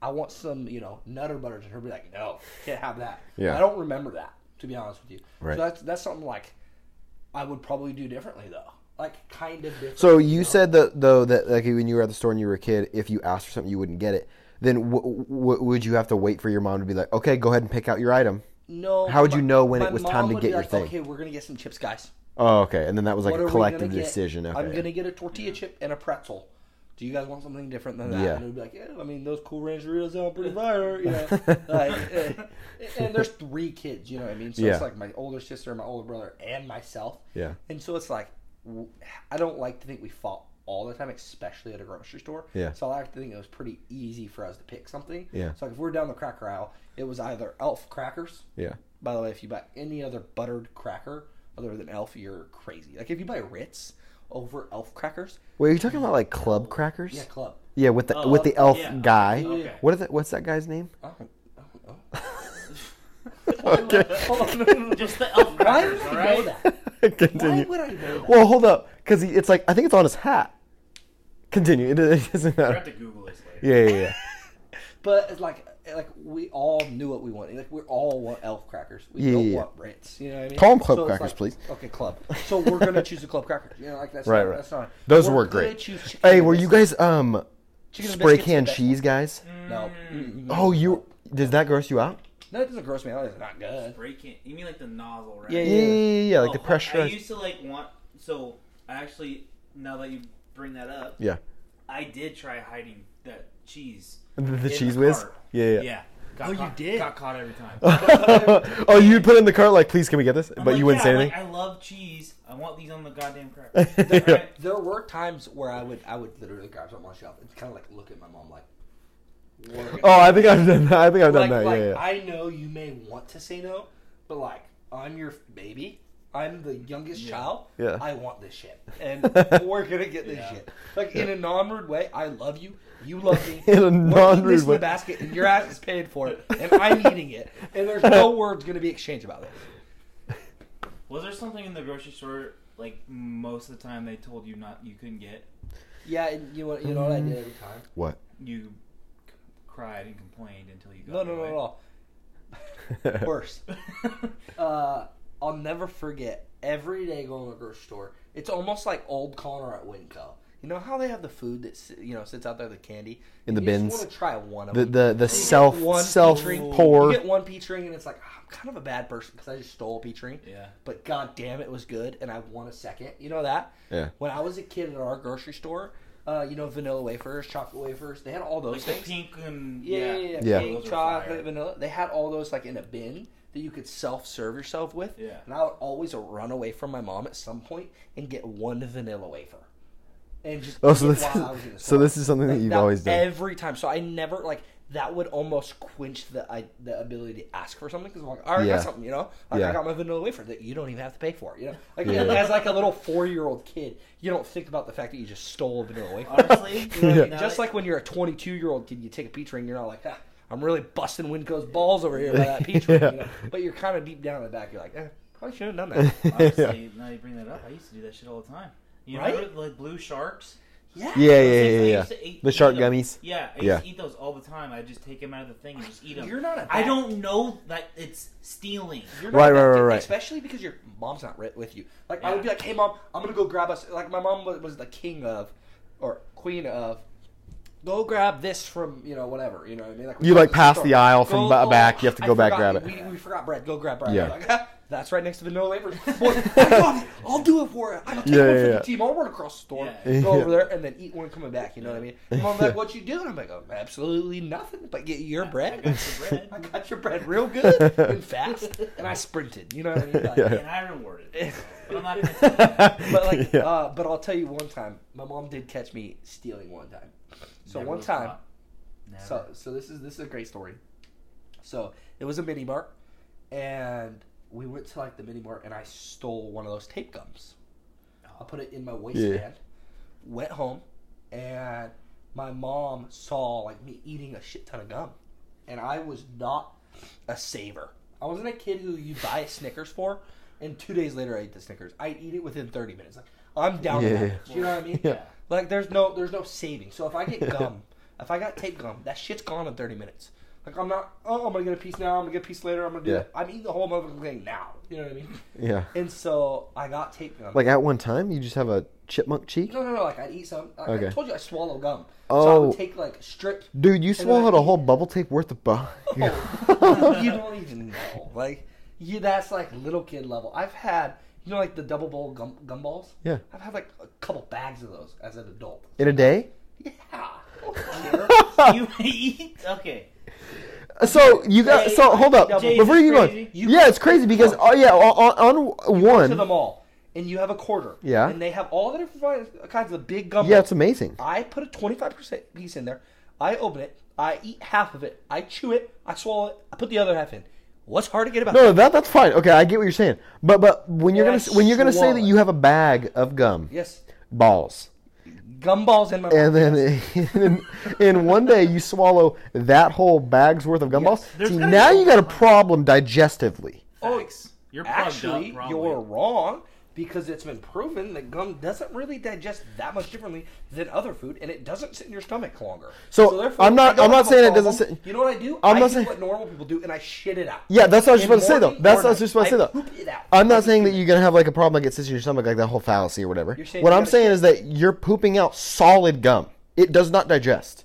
I want some, you know, Nutter Butters," and her be like, "No, can't have that." Yeah. I don't remember that to be honest with you. Right. So that's that's something like I would probably do differently though. Like kind of different. So you said that though that like when you were at the store and you were a kid, if you asked for something, you wouldn't get it. Then w- w- would you have to wait for your mom to be like, okay, go ahead and pick out your item? no. How would you know when it was time to get your like, thing? Okay, we're gonna get some chips, guys. Oh, okay, and then that was like What a collective decision. Okay, I'm gonna get a tortilla chip and a pretzel. Do you guys want something different than that? Yeah. And it would be like, yeah, I mean, those Cool Ranch Doritos sound pretty fire, you know. like, eh, and there's three kids, you know what I mean? So Yeah. it's like my older sister, my older brother, and myself. yeah, And so it's like, I don't like to think we fought all the time, especially at a grocery store. Yeah. So I like to think it was pretty easy for us to pick something. Yeah. So like if we're down the cracker aisle, it was either Elf crackers. yeah. By the way, if you buy any other buttered cracker other than Elf, you're crazy. Like if you buy Ritz over Elf crackers, Wait, are you talking about like club crackers? yeah, club. Yeah, with the Oh, with the elf yeah. guy. Okay. What is it? What's that guy's name? I don't, I don't know. Okay. Just the elf Why crackers, would all I know right? that? Why Continue. would I know that? Well, hold up, because it's like I think it's on his hat. Continue. It, it doesn't I matter. have to Google this later. Yeah, yeah, yeah. But it's like like we all knew what we wanted. Like we all want elf crackers. We Yeah, don't yeah, want Ritz. You know what I mean? Call 'em club it's crackers, please. Okay, club. So we're gonna choose the club crackers. You know, like that's Right, not, right. That's not. Those we're work gonna great. choose chicken Hey, and were you biscuits. guys um Chicken and spray biscuits can and ba- cheese guys? No. Mm. Mm, Oh, you does that gross you out? No, it doesn't gross me out. It's not good. Break it. You mean like the nozzle, right? Yeah, Yeah, yeah, yeah, yeah, like Oh, the pressure. I used to like want. So I actually, now that you bring that up, Yeah, I did try hiding that cheese. the, the in Cheez Whiz. cart. Yeah, yeah. Yeah. Got Oh, you caught, did? Got caught every time. oh, you put it in the cart like, please, can we get this? I'm but like, you wouldn't yeah, say I'm anything. Like, I love cheese. I want these on the goddamn cracker. Yeah. There were times where I would I would literally grab something on the shelf and kind of like look at my mom like. "We're Oh, I think I've done that. I think I've done like, that. like, yeah, yeah. I know you may want to say no, but like I'm your baby. I'm the youngest Yeah. child. Yeah. I want this shit, and we're gonna get this Yeah. shit. Like in a non-rude way. I love you. You love me. In a non-rude this in way. the basket, and your ass is paid for it, and I'm eating it, and there's no words gonna be exchanged about it. Was there something in the grocery store like most of the time they told you not you couldn't get? Yeah, and you know, you know what I did every time. What? You c- cried and complained until you got No, it no, no, away. no. Worse. uh, I'll never forget every day going to the grocery store. It's almost like old Connor at Winco. You know how they have the food that you know sits out there, the candy In the you bins. Just want to try one of The them. the the You self one self peach ring- pour. You get one peach ring, and it's like "Ah, I'm kind of a bad person because I just stole a peach ring. Yeah. But god damn, it was good, and I want a second. You know that? Yeah. When I was a kid at our grocery store, uh, you know vanilla wafers, chocolate wafers, they had all those Like the things. pink and Yeah, yeah, yeah. Yeah. Pink Those chocolate, vanilla. They had all those like in a bin that you could self-serve yourself with. Yeah. And I would always run away from my mom at some point and get one vanilla wafer. And just Oh, so this is- I was in the so this is something that you've always done. every time. So I never like that would almost quench the I, the ability to ask for something because I'm like, all right, I Yeah. got something, you know, like Yeah. I got my vanilla wafer that you don't even have to pay for, you know, like Yeah. as like a little four year old kid, you don't think about the fact that you just stole a vanilla wafer. Honestly, You know what I mean? now Just that- like when you're a 22 year old kid, you take a peach ring, you're not like, ah, I'm really busting Winco's balls over here by that peach ring. You know? But you're kind of deep down in the back, you're like, eh, probably should have done that. honestly, now you bring that up, I used to do that shit all the time. You Right? remember like blue sharks? Yeah. Yeah, yeah, yeah, yeah. yeah. eat- The shark them. gummies. Yeah, I used Yeah. to eat those all the time. I just take them out of the thing and just eat them. You're not a I bad- don't know that it's stealing. You're not Right, a bad right, right, right. Especially because your mom's not ri- with you. Like I would be like, "Hey, mom, I'm gonna go grab us." Like my mom was, was the king of, or queen of. Go grab this from you know whatever you know what I mean. Like You, like, to the pass the aisle from Go- ba- back, you have to I go back, forgot- grab it. We, we forgot bread. Go grab bread. Yeah. Like, that's right next to vanilla wafers. Boy, I got it. I'll do it for you. I'll take Yeah, one yeah, for yeah. the team. I'll run across the store, Yeah. go over there, and then eat one coming back. You know what I mean? And mom's like, "What you doing?" I'm like, oh, "Absolutely nothing, but get your bread." I got your bread. I got your bread real good and fast, and I sprinted. You know what I mean? Like, Yeah. and I rewarded it. But I'm not gonna. But like, Yeah. uh, but I'll tell you one time, my mom did catch me stealing one time. So Never one time, so so this is this is a great story. So it was a mini mart, and we went to like the mini mart, and I stole one of those tape gums. I put it in my waistband, went home, and my mom saw like me eating a shit ton of gum, and I was not a saver. I wasn't a kid who you buy a Snickers for, and two days later I ate the Snickers. I eat it within thirty minutes. Like I'm down. Yeah. to that. You know what I mean? Yeah. Like there's no there's no saving. So if I get gum, if I got tape gum, that shit's gone in thirty minutes. Like I'm not. Oh, I'm gonna get a piece now. I'm gonna get a piece later. I'm gonna do Yeah. it. I'm eating the whole motherfucking thing now. You know what I mean? Yeah. And so I got tape gum. Like at one time, you just have a chipmunk cheek? no, no, no. Like I'd eat some. Like, Okay. I told you I swallow gum. So I Oh. would take like strip. Dude, you swallowed a whole bubble tape worth of bu- Oh, you don't even know. Like you, that's like little kid level. I've had you know like the double bowl gum gumballs. Yeah. I've had like a couple bags of those as an adult. In a day? Yeah. You eat okay. Uh, so you got Jay, so hold up before you go. You- Yeah, it's crazy because oh, oh yeah, on, on go one. to the mall and you have a quarter. Yeah. And they have all the different kinds of big gumballs. Yeah, it's amazing. I put a 25% piece in there. I open it. I eat half of it. I chew it. I swallow it. I put the other half in. What's hard to get about No, no, that that's fine. Okay, I get what you're saying. But but when you're Yeah, gonna when you're gonna say that you have a bag of gum Yes. balls, Gumballs in my and mouth. then in, in one day you swallow that whole bag's worth of gum Yes. balls, see now you got a problem digestively. Oh, You're Actually, up, you're wrong because it's been proven that gum doesn't really digest that much differently than other food, and it doesn't sit in your stomach longer. So, therefore, I'm not- I'm not saying it doesn't sit- You know what I do? I'm I not do saying- what normal people do, and I shit it out. Yeah, that's what I was In about to say though. That's what I was just about to say though. poop it out. I'm not saying that you're gonna have like a problem like it sits in your stomach, like that whole fallacy or whatever. What I'm saying shit. is that you're pooping out solid gum. It does not digest.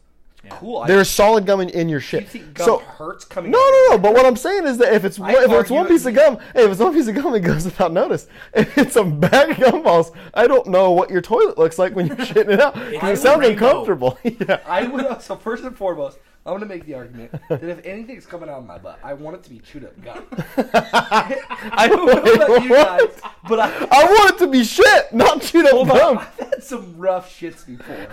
Cool. I- There is solid gum in, in your do shit. you think gum so hurts coming? no, out no, no. But what I'm saying is that if it's I if it's argue one it- piece of gum, hey, if it's one piece of gum, it goes without notice. If it's a bag of gumballs, I don't know what your toilet looks like when you're shitting it out. It sounds uncomfortable. yeah. I would so first and foremost, I'm gonna make the argument that if anything's coming out of my butt, I want it to be chewed up gum. I don't know about you guys, but I, I want it to be shit, not chewed up hold on, gum. I've had some rough shits before.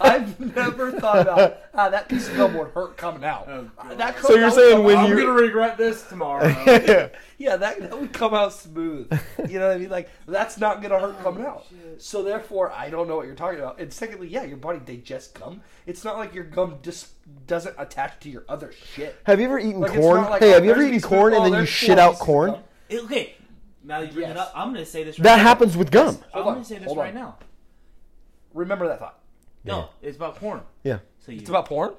I've never thought about how that piece of gum would hurt coming out. Oh, that So you're that would saying come when out- I'm gonna regret this tomorrow. yeah, that, that would come out smooth. You know what I mean? Like that's not gonna hurt oh, coming out. So therefore, I don't know what you're talking about. And secondly, yeah, your body digests gum. It's not like your gum just doesn't attach to your other shit. Have you ever eaten Like, corn? like, hey, oh, have you ever eaten corn and then oh, you shit out corn? gum. okay, now you bring Yes. it up. I'm gonna say this. Right That now. happens with gum. I'm Hold gonna on, say this hold right on. now. Remember that thought. No, it's about corn. Yeah, So you, It's about porn.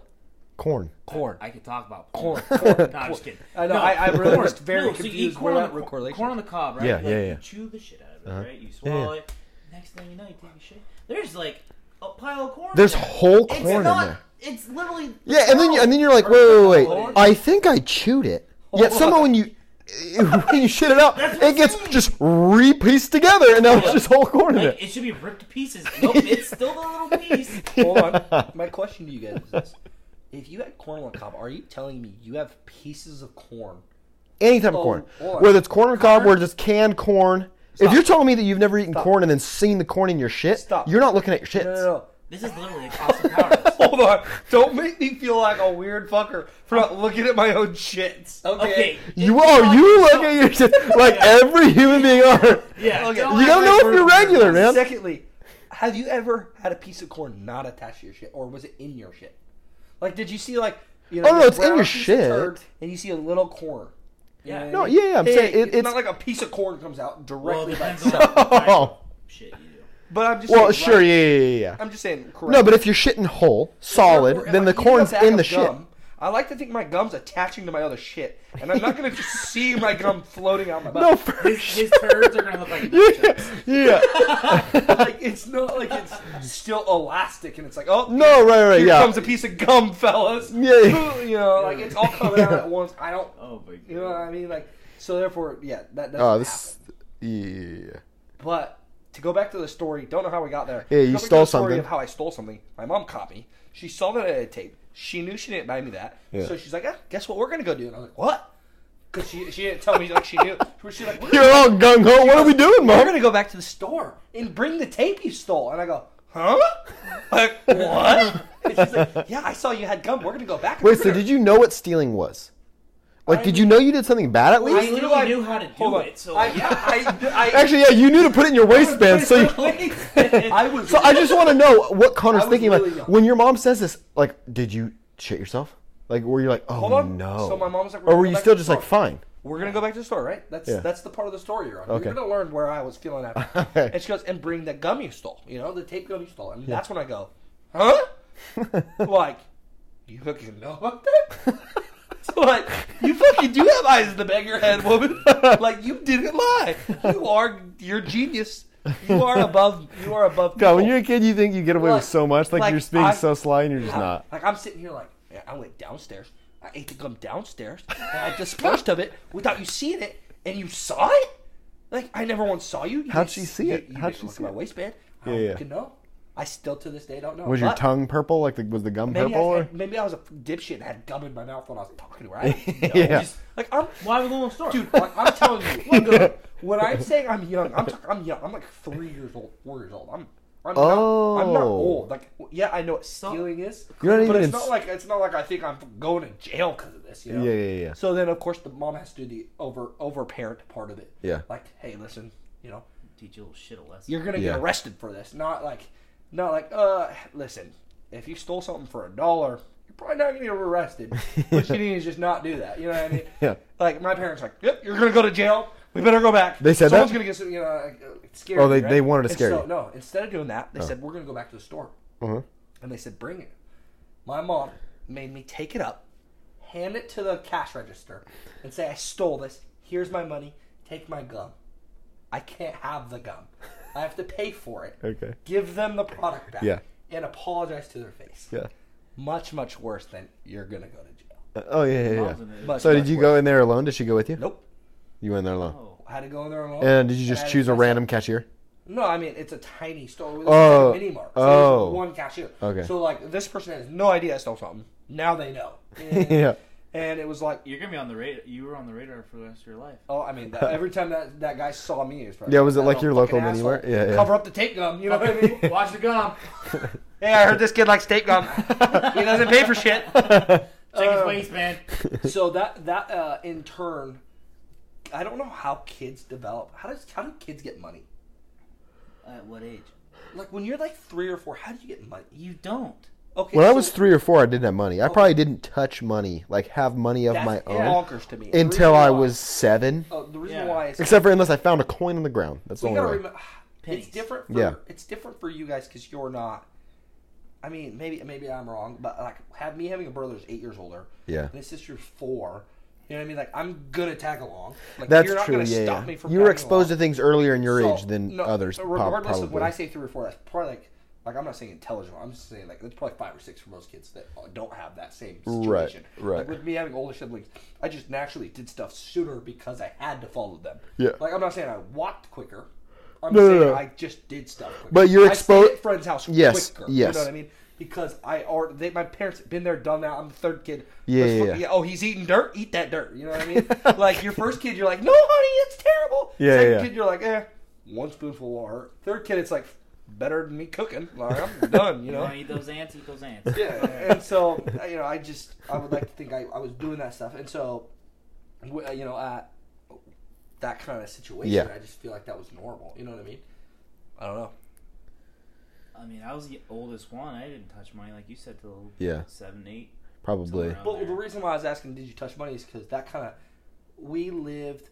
corn. Corn. I could talk about Corn. porn. Corn. no, I'm just kidding. I know, No, I- I really was very no, so you eat confused corn on the, correlation corn on the cob, right? Yeah, Like, yeah, yeah. You chew the shit out of it, Uh-huh. right? You swallow yeah. it. Next thing you know, you take a shit. There's like a pile of corn. There's in there. whole It's corn in not, there. It's literally. Yeah, and then you, and then you're like, wait, wait, wait, wait. Oh. I think I chewed it. Yet Hold oh. somehow when you when you shit it out, it gets I'm just re-pieced together, and now it's just whole corn in Like, it. it should be ripped to pieces. Nope, it's still the little piece. Hold on. My question to you guys is this: If you had corn on the cob, are you telling me you have pieces of corn? Any type of Oh, corn, hold on. whether it's corn on the cob, whether it's canned corn. If Stop. you're telling me that you've never eaten Stop. corn and then seen the corn in your shit, Stop. you're not looking at your shits. No, no, no. This is literally a Austin Powers. Hold on. Don't make me feel like a weird fucker for not looking at my own shits. Okay. Okay. You are. You look at your shit like every human being are. Yeah. Okay. don't You gotta know if you're weird. regular, man. Secondly, have you ever had a piece of corn not attached to your shit, or was it in your shit? Like, did you see like you know? Oh, no, it's in your shit. and you see a little corn. Yeah. No, what I mean? yeah, yeah, I'm Hey, saying it- it's, it's- not like a piece of corn comes out Well, directly it by depends on itself. what shit you do. But I'm just Well, saying, sure, right? yeah, yeah, yeah, yeah. I'm just saying. Correct. No, but if you're shitting whole, solid, If then I'm the corn's in of the shit. gum, I like to think my gum's attaching to my other shit, and I'm not gonna just see my gum floating out my butt. No, for His, his turds are gonna look like yeah, yeah. like it's not like it's still elastic, and it's like, oh No, right, right, here yeah. comes a piece of gum, fellas. Yeah. you know, like it's all coming out at once. I don't, Oh my god. you know what I mean? Like, so therefore, yeah, that doesn't Oh, happen. this. Yeah. But to go back to the story, don't know how we got there. Yeah, you Go back to stole the story something. Of how I stole something. My mom caught me. She saw that I had tape. She knew she didn't buy me that. Yeah. So she's like, ah, guess what we're gonna go do? And I was like, what? Because she, she didn't tell me like she knew. She's like, You're all gung ho. What are we doing, mom? we're gonna go back to the store and bring the tape you stole. And I go, huh? Like what? And she's like, yeah, I saw you had gum. We're gonna go back. Wait, so did you know what stealing was? Like, I did you know you did something bad at least? I least? literally I- knew how to do on. it, so I, yeah. I, I, Actually, yeah, you knew to put it in your waistband. So, you, I was. so I just want to know what Connor's thinking really about young. when your mom says this. Like, did you shit yourself? Like, were you like, oh Hold on. no? So my mom's like, or were we're you still just like, fine? We're gonna go back to the store, right? That's Yeah. that's the part of the story you're on. Okay. You're gonna learn where I was feeling at. Okay. And she goes, and bring the gum you stole. You know, the tape gum you stole. And that's when I go, huh? like, you fucking know about that? like, you fucking do have eyes in the back of your head, woman. like, you didn't lie. You are, you're genius. You are above. You are above. God, when you're a kid, you think you get away Like- with so much. Like, like, you're being I- so sly, and you're just Yeah. not. Like I'm sitting here, like yeah, I went downstairs. I ate the gum downstairs, and I dispersed of it without you seeing it, and you saw it. Like I never once saw you. you How'd she see it? You, How'd didn't she look see at my it? waistband. I Yeah, don't yeah. know. I still to this day don't know. Was your But tongue purple? Like, the, was the gum Maybe purple? I, Or? maybe I was a dipshit and had gum in my mouth when I was talking to her. I don't know. Yeah. Just- like I'm, Why are we going to the store? dude. Like, I'm telling you, look, when I'm saying I'm young, I'm talk- I'm young. I'm like three years old, four years old. I'm. I'm not, I'm not Oh. old. Like, yeah, I know what stealing is, You're not but even it's in not like it's not like I think I'm going to jail because of this. You know? Yeah, yeah, yeah. So then, of course, the mom has to do the over over parent part of it. Yeah. Like, hey, listen, you know, Teach you a little shit a lesson. you're gonna Yeah. get arrested for this. Not like, not like, uh, listen, if you stole something for a dollar, you're probably not gonna get arrested. what you need is just not do that. You know what I mean? Yeah. Like my parents, are like, yep, you're gonna go to jail We better go back. They said Someone's that? gonna get you know uh, scared. Oh, they- right? they wanted to scare so, you. No, instead of doing that, they Oh. said we're gonna go back to the store, Uh-huh. and they said bring it. My mom made me take it up, hand it to the cash register, and say I stole this. Here's my money. Take my gum. I can't have the gum. I have to pay for it. Okay. Give them the product back. Yeah. And apologize to their face. Yeah. Much, much worse than you're gonna go to jail. Uh, oh yeah, yeah, yeah. Mom's in. Much, So did much you worse. go in there alone? Did she go with you? Nope. You went there alone. Oh. I had to go in there alone. And did you just choose a random cashier? No, I mean it's a tiny store. It's Oh. like a mini mart. So Oh. there's one cashier. Okay. So like this person has no idea I stole something. Now they know. Yeah. And it was like, You're gonna be on the radar. You were on the radar for the rest of your life. oh, I mean, that, every time that, that guy saw me, it was probably Yeah, was it like your local fucking mini-mart? Yeah, yeah. Cover up the tape gum. You know what I mean? Watch the gum. hey, I heard this kid likes tape gum. he doesn't pay for shit. Check his Um, waistband. so that that uh, in turn, I don't know how kids develop. How does how do kids get money? At what age? Like when you're like three or four, how do you get money? You don't. Okay, When I was three or four, I didn't have money. I probably didn't touch money, like have money of that's my own, bonkers to me. Until I why- was seven. Oh, the reason Yeah. why is Except for unless I found a coin on the ground. That's the only gotta way. remember it's different. For, Yeah. it's different for you guys because you're not. I mean, maybe maybe I'm wrong, but like, have me having a brother who's eight years older, Yeah. and his sister's four. You know what I mean? Like, I'm gonna tag along. Like, That's you're not true. Gonna Yeah, stop yeah. me from You were exposed along. to things earlier in your So, age than no, others. Regardless probably. of when I say three or four, that's probably like like I'm not saying intelligent. I'm just saying like it's probably five or six for most kids that don't have that same situation. right. Right. Like with me having older siblings, I just naturally did stuff sooner because I had to follow them. Yeah. Like I'm not saying I walked quicker. I'm No, no, saying no. I just did stuff. Quicker. But you're I stayed expo- at friend's house Yes, quicker. yes. You know what I mean? Because I already, they, my parents have been there, done that. I'm the third kid. Yeah, Let's yeah, yeah. Oh, he's eating dirt. Eat that dirt. You know what I mean? like your first kid, you're like, no, honey, it's terrible. Yeah, Second yeah. kid, you're like, eh, one spoonful will hurt. Third kid, it's like better than me cooking. Like, I'm done. You You know. want to eat those ants? Eat those ants. yeah. And so you know, I just I would like to think I, I was doing that stuff, and so uh, you know, at that kind of situation, Yeah. I just feel like that was normal. You know what I mean? I don't know. I mean, I was the oldest one. I didn't touch money, like you said, till Yeah. seven, eight. Probably. But there. the reason why I was asking, did you touch money, is because that kind of we lived.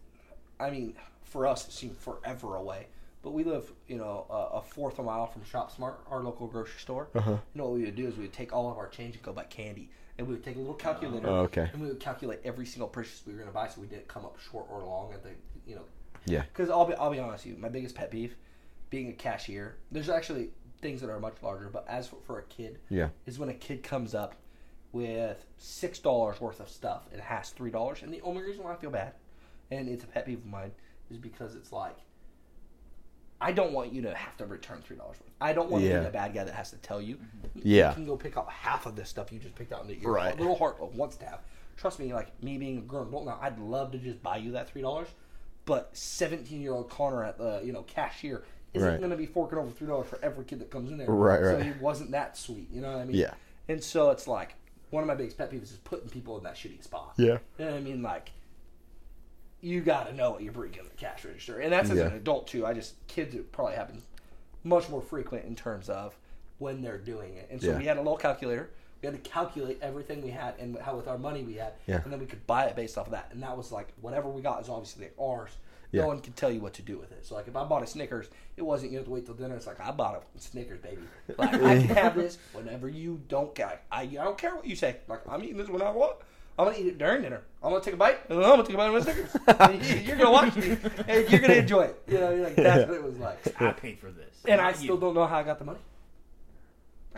I mean, for us, it seemed forever away. But we live, you know, a, a fourth of a mile from Shop Smart, our local grocery store. Uh-huh. You know what we would do is we would take all of our change and go buy candy, and we would take a little calculator. Oh, okay. And we would calculate every single purchase we were going to buy, so we didn't come up short or long at the, you know, Yeah. because I'll be I'll be honest with you, my biggest pet peeve, being a cashier. There's actually things that are much larger, but as for, for a kid, Yeah. is when a kid comes up with six dollars worth of stuff and has three dollars, and the only reason why I feel bad, and it's a pet peeve of mine, is because it's like. I don't want you to have to return three dollars worth. I don't want to be the bad guy that has to tell you. Yeah. You can go pick up half of this stuff you just picked out that your Right. little heart wants to have. Trust me, like me being a grown adult now, I'd love to just buy you that three dollars. But seventeen year old Connor at the you know cashier isn't Right. going to be forking over three dollars for every kid that comes in there. Right, So right. he wasn't that sweet. You know what I mean? Yeah. And so it's like one of my biggest pet peeves is putting people in that shitty spot. Yeah. You know what I mean? Like, you got to know what you're bringing to the cash register, and that's as Yeah. an adult too. I just kids it probably happens much more frequent in terms of when they're doing it. And so Yeah. we had a little calculator. We had to calculate everything we had and how with our money we had, Yeah. and then we could buy it based off of that. And that was like whatever we got is obviously ours. Yeah. No one can tell you what to do with it. So like if I bought a Snickers, it wasn't you have to wait till dinner. It's like I bought a Snickers, baby. Like I can have this whenever you don't care. I, I don't care what you say. Like I'm eating this when I want. I'm gonna eat it during dinner. I'm gonna take a bite, and I'm gonna take a bite of my Snickers. You- you're gonna watch me, and you're gonna enjoy it. You know, you're like that's what it was like. I paid for this. And I still you. don't know how I got the money.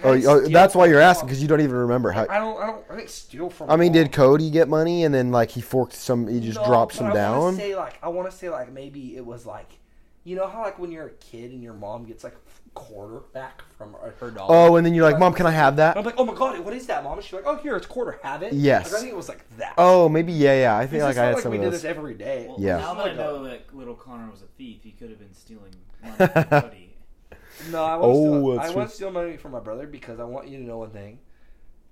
Oh, oh, that's why you're asking because you don't even remember how. I don't. I don't. I didn't steal from. I mean, my did. Cody get money and then like he forked some? He just No, dropped some I wanna down. Say like I want to say like maybe it was like, you know how like when you're a kid and your mom gets like a quarter back from her her dollar. Oh, and then you're like, Mom, can I have that? I'm like, oh my god, what is that, mom? And she's like, oh here, it's quarter. Have it. Yes. Like, I think it was like that. Oh, maybe yeah, yeah. I It's feel like I not had like some we of did those. this every day. Well, Yeah. Now that I know that little Connor was a thief, he could have been stealing money from Cody. No, I Oh, want to steal, I true. want to steal money from my brother because I want you to know one thing.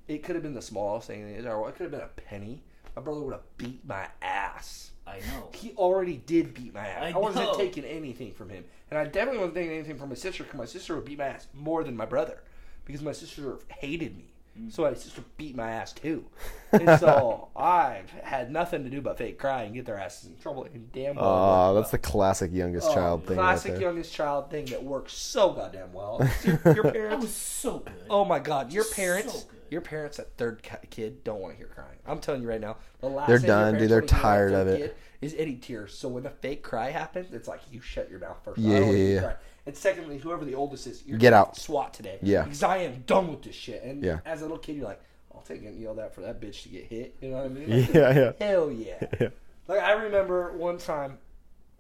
It could have been the smallest thing, it is, or it could have been a penny. My brother would have beat my ass. I know. He already did beat my ass. I I, wasn't know. taking anything from him, and I definitely wasn't taking anything from my sister because my sister would beat my ass more than my brother because my sister hated me. Mm. So my sister beat my ass too. And so I had nothing to do but fake cry and get their asses in trouble. And damn well. Oh, worked that's the classic youngest well. child Oh, thing. Right Classic there. youngest child thing that works so goddamn well. Your, your parents. was so good. Oh my god, your So parents, good. your parents, that third kid don't want to hear crying. I'm telling you right now, the last They're thing done, dude. They're tired of their it. kid Is any tears? So when the fake cry happens, it's like you shut your mouth first. Yeah, I don't wanna yeah, hear you yeah. And secondly, whoever the oldest is, you're Get out. SWAT today. Yeah. because I am done with this shit. And Yeah. as a little kid, you're like, I'll take getting yelled that for that bitch to get hit. You know what I mean? Yeah, yeah. Hell yeah. Yeah. Like I remember one time,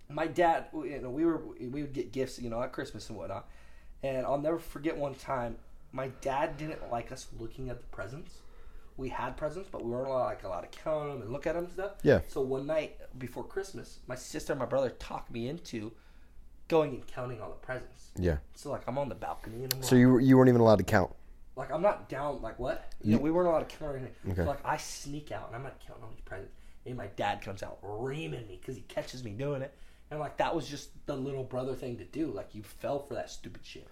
my dad, you know, we were we would get gifts, you know, at Christmas and whatnot, and I'll never forget one time, my dad didn't like us looking at the presents. We had presents, but we weren't allowed, like allowed to count them and look at them and stuff. Yeah. So one night before Christmas, my sister and my brother talked me into going and counting all the presents. Yeah. So like I'm on the balcony and I'm So like, you you weren't even allowed to count. like I'm not down. Like what? You know, we weren't allowed to count or anything. Okay. So like I sneak out and I'm not counting all these presents. And my dad comes out reaming me because he catches me doing it. And like that was just the little brother thing to do. Like you fell for that stupid shit.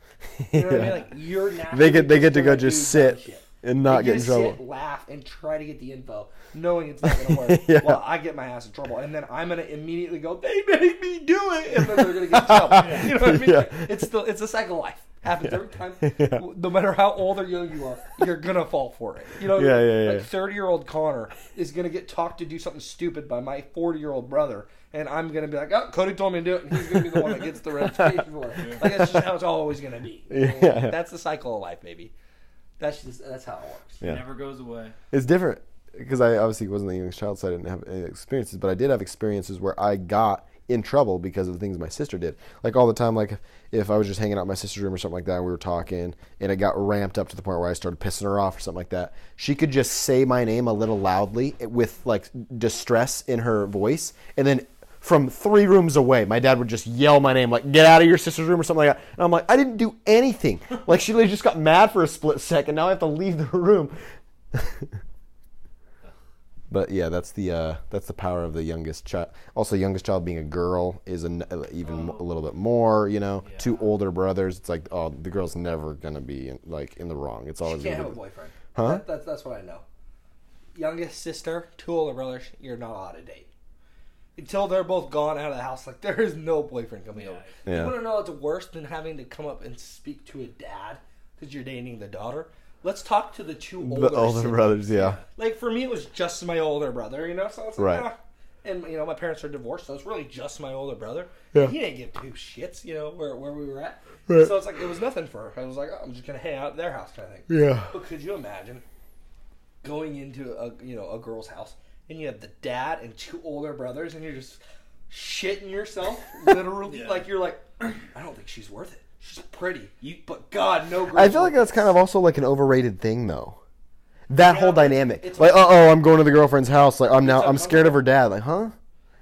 You know what I mean? Like you're naturally They get they get to go just sit. And not get in trouble. Sit, laugh, and try to get the info, knowing it's not going to work. Yeah. Well, I get my ass in trouble, and then I'm going to immediately go, "They made me do it," and then they're going to get in trouble. You know what I mean? Yeah. It's the it's a cycle of life. Happens every time. No matter how old or young you are, you're gonna fall for it. You know? Yeah, yeah, yeah. Like thirty year old Connor is gonna get talked to do something stupid by my forty year old brother, and I'm gonna be like, "Oh, Cody told me to do it," and he's gonna be the one that gets the reputation for it. Like that's just how it's always gonna be. Yeah. That's the cycle of life, baby. That's just that's how it works. Yeah. It never goes away. It's different because I obviously wasn't the youngest child, so I didn't have any experiences. But I did have experiences where I got in trouble because of the things my sister did. Like all the time, like if I was just hanging out in my sister's room or something like that, and we were talking, and it got ramped up to the point where I started pissing her off or something like that. She could just say my name a little loudly eh, with like distress in her voice, and then. From three rooms away, my dad would just yell my name, like "Get out of your sister's room" or something like that. And I'm like, "I didn't do anything." Like she literally just got mad for a split second. Now I have to leave the room. But yeah, that's the uh, that's the power of the youngest child. Also, youngest child being a girl is an, uh, even a little bit more. You know, Yeah. two older brothers. It's like, oh, the girl's never gonna be in, like in the wrong. It's She always can't gonna have a be. boyfriend. Huh? That, that's that's what I know. Youngest sister, two older brothers. You're not allowed to date until they're both gone out of the house. Like there is no boyfriend coming Yeah. over. Yeah. You want to know what's worse than having to come up and speak to a dad because you're dating the daughter? Let's talk to the two older. The older brothers, yeah. Like for me, it was just my older brother. You know, so it's like, Right. ah. And you know, my parents are divorced, so it's really just my older brother. Yeah. He didn't give two shits. You know where where we were at. Right. So it's like it was nothing for her. I was like, oh, I'm just gonna hang out at their house, kind of thing. Yeah. But could you imagine going into a you know a girl's house and you have the dad and two older brothers and you're just shitting yourself literally Yeah. like you're like I don't think she's worth it. She's pretty, you, but God, no. Girl's I feel like worth that's kind of also like an overrated thing, though. That Yeah, whole dynamic, like, oh, oh, I'm going to the girlfriend's house. Like, I'm now, I'm scared of her dad. Like, huh?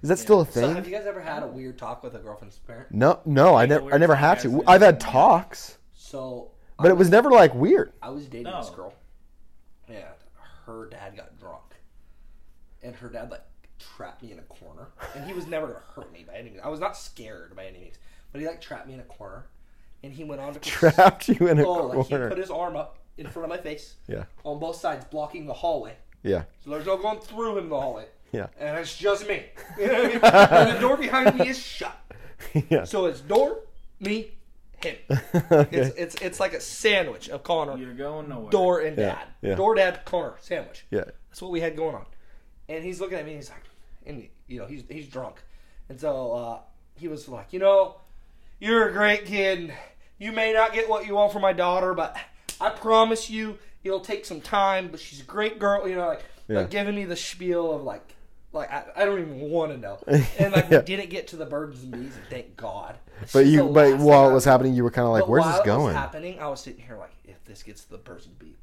Is that still a it. So thing? have you guys ever had a weird talk with a girlfriend's parent? no, no, I Like a never, I never talk had to. I've had talks, So, but I it was never like weird. I was dating this girl, Yeah, her dad got drunk, and her dad like trapped me in a corner, and he was never gonna hurt me by any means. I was not scared by any means, but he like trapped me in a corner, and he went on to Trapped you in a Oh, like he put his arm up in front of my face Yeah, on both sides, blocking the hallway. yeah, So there's no going through him the hallway. yeah, And it's just me. You know I mean? and the door behind me is shut. yeah. So it's door, me, him. okay. It's it's it's like a sandwich of Connor, You're going nowhere. door and Yeah, dad. yeah. Door, dad, Connor, sandwich. yeah, That's what we had going on. And he's looking at me and he's like, and you know, he's he's drunk. And so uh, he was like, you know, you're a great kid. You may not get what you want for my daughter, but I promise you, it'll take some time. But she's a great girl. You know, like, Yeah. like giving me the spiel of like, like I, I don't even want to know. And like Yeah. we didn't get to the birds and bees, and thank God. But just you, but while it was happening, you were kind of like, "Where's while this it was going?" happening, I was sitting here like, if this gets to the birds and bees,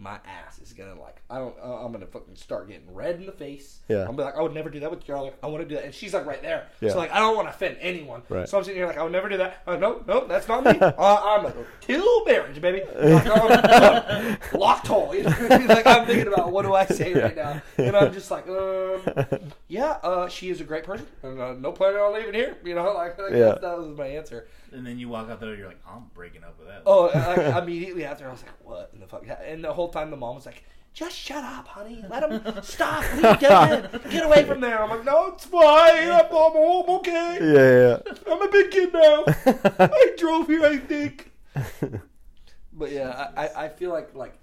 my ass is gonna like, I don't, uh, I'm gonna fucking start getting red in the face. Yeah. I'm be like, I would never do that with other. I want to do that, and she's like right there. Yeah. So like, I don't want to offend anyone. Right. So I'm sitting here like, I would never do that. Uh, no, no, that's not me. uh, I'm a till marriage, baby. Like, I'm- locked hole. You know? what I mean? like I'm thinking about what do I say right now, and I'm just like, um, yeah, uh, she is a great person, and uh, no plan on leaving here. You know, like, like Yeah. that was my answer. And then you walk out there, you're like, I'm breaking up with that. Oh, like, immediately after, I was like, "What in the fuck?" And the whole whole time the mom was like, "Just shut up, honey. Let him stop. Leave David. Get away from there." I'm like, "No, it's fine. I'm, I'm home. Okay. Yeah, yeah. I'm a big kid now. I drove here. I think." But yeah, I, I- I feel like like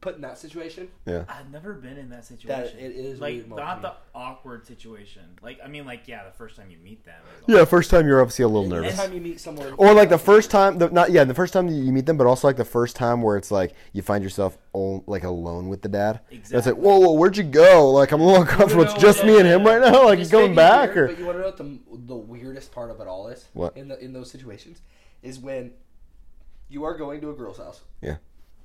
put in that situation. yeah. I've never been in that situation. That it is like weird not the awkward situation. Like I mean, like yeah, the first time you meet them. is Yeah, first time you're obviously a little nervous. nervous. time you meet someone, Or like the first time, the, not yeah, the first time you meet them, but also like the first time where it's like you find yourself all, like alone with the dad. Exactly. And It's like, whoa, whoa, where'd you go? Like I'm a little uncomfortable. It's just me and him right now. Like he's you going back weird, or But you want to know what the the weirdest part of it all is? What? in the in those situations is when you are going to a girl's house. Yeah.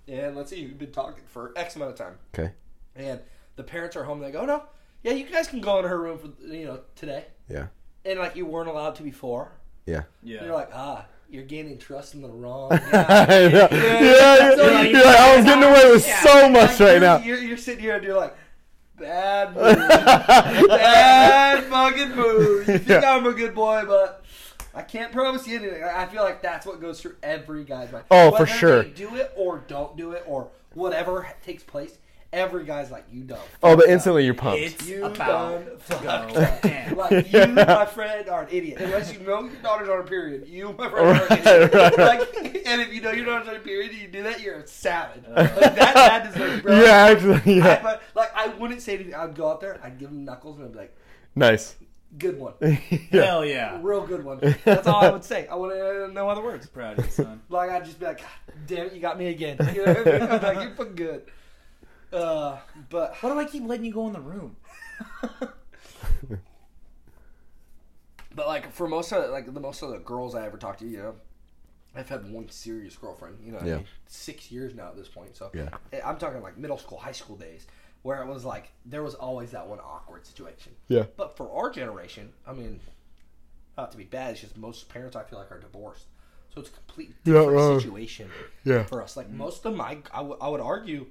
And let's see, you've been talking for X amount of time, okay, and the parents are home. They go, "Oh no, yeah, you guys can go in her room for you know today." yeah, And like you weren't allowed to before. yeah. Yeah. You're like, ah, you're gaining trust in the wrong I guy. know. yeah, yeah, So, yeah, like, yeah, I was getting away with Yeah, so much like, right you're, now. You're, you're sitting here and you're like, bad move. bad fucking move. You think Yeah. I'm a good boy, but I can't promise you anything. I I feel like that's what goes through every guy's mind. Oh, for sure. They do it or don't do it or whatever takes place. Every guy's like, you don't. Oh, but fucked up. instantly you're pumped. It's You about done to fucked go up. Like you, my friend, are an idiot. Unless you know your daughter's on a period, you, my friend, are an Right, idiot. right. Like, and if you know your daughter's on a period and you do that, you're a savage. Uh, like, that, that deserves, bro. Yeah, actually, I, but, like I wouldn't say anything. I'd go out there, I'd give him knuckles, and I'd be like, Nice. "Good one, yeah. Hell yeah. real good one." That's all I would say. I wouldn't no other words. Proud of you, son. Like I'd just be like, God "Damn it, you got me again." You know what I mean? I'm like, "You're fucking good." Uh, but Why do I keep letting you go in the room? But like for most of like the most of the girls I ever talked to, you know, I've had one serious girlfriend. You know, what I mean? six years now at this point. So Yeah. I'm talking like middle school, high school days, where it was like there was always that one awkward situation. Yeah. But for our generation, I mean, not to be bad, it's just most parents I feel like are divorced, so it's a complete You're not different situation Yeah. for us. Like most of my, I would- argue,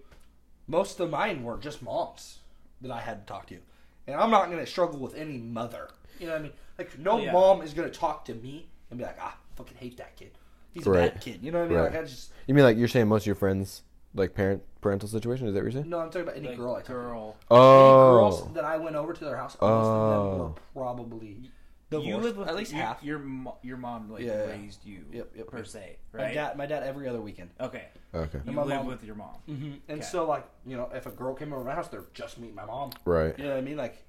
most of mine were just moms that I had to talk to, and I'm not going to struggle with any mother. You know what I mean? Like no Yeah. mom is going to talk to me and be like, ah, I fucking hate that kid. He's a bad kid. You know what I mean? Right. Like I just You mean like you're saying most of your friends like parent parental situation? Is that what you're saying? no, I'm talking about any Like, girl I talk to. girl. Any girls Oh. that I went over to their house, most of them Oh. were probably divorced. You live with at least you- half. Your your mom like Yeah, yeah. raised you Yep, yep, per yep. se, My dad, my dad, every other weekend. Okay. Okay. You my live mom- with your mom. Mm-hmm. And Okay. so, like, you know, if a girl came over my house, they're just meeting my mom. Right. You know what I mean? Like,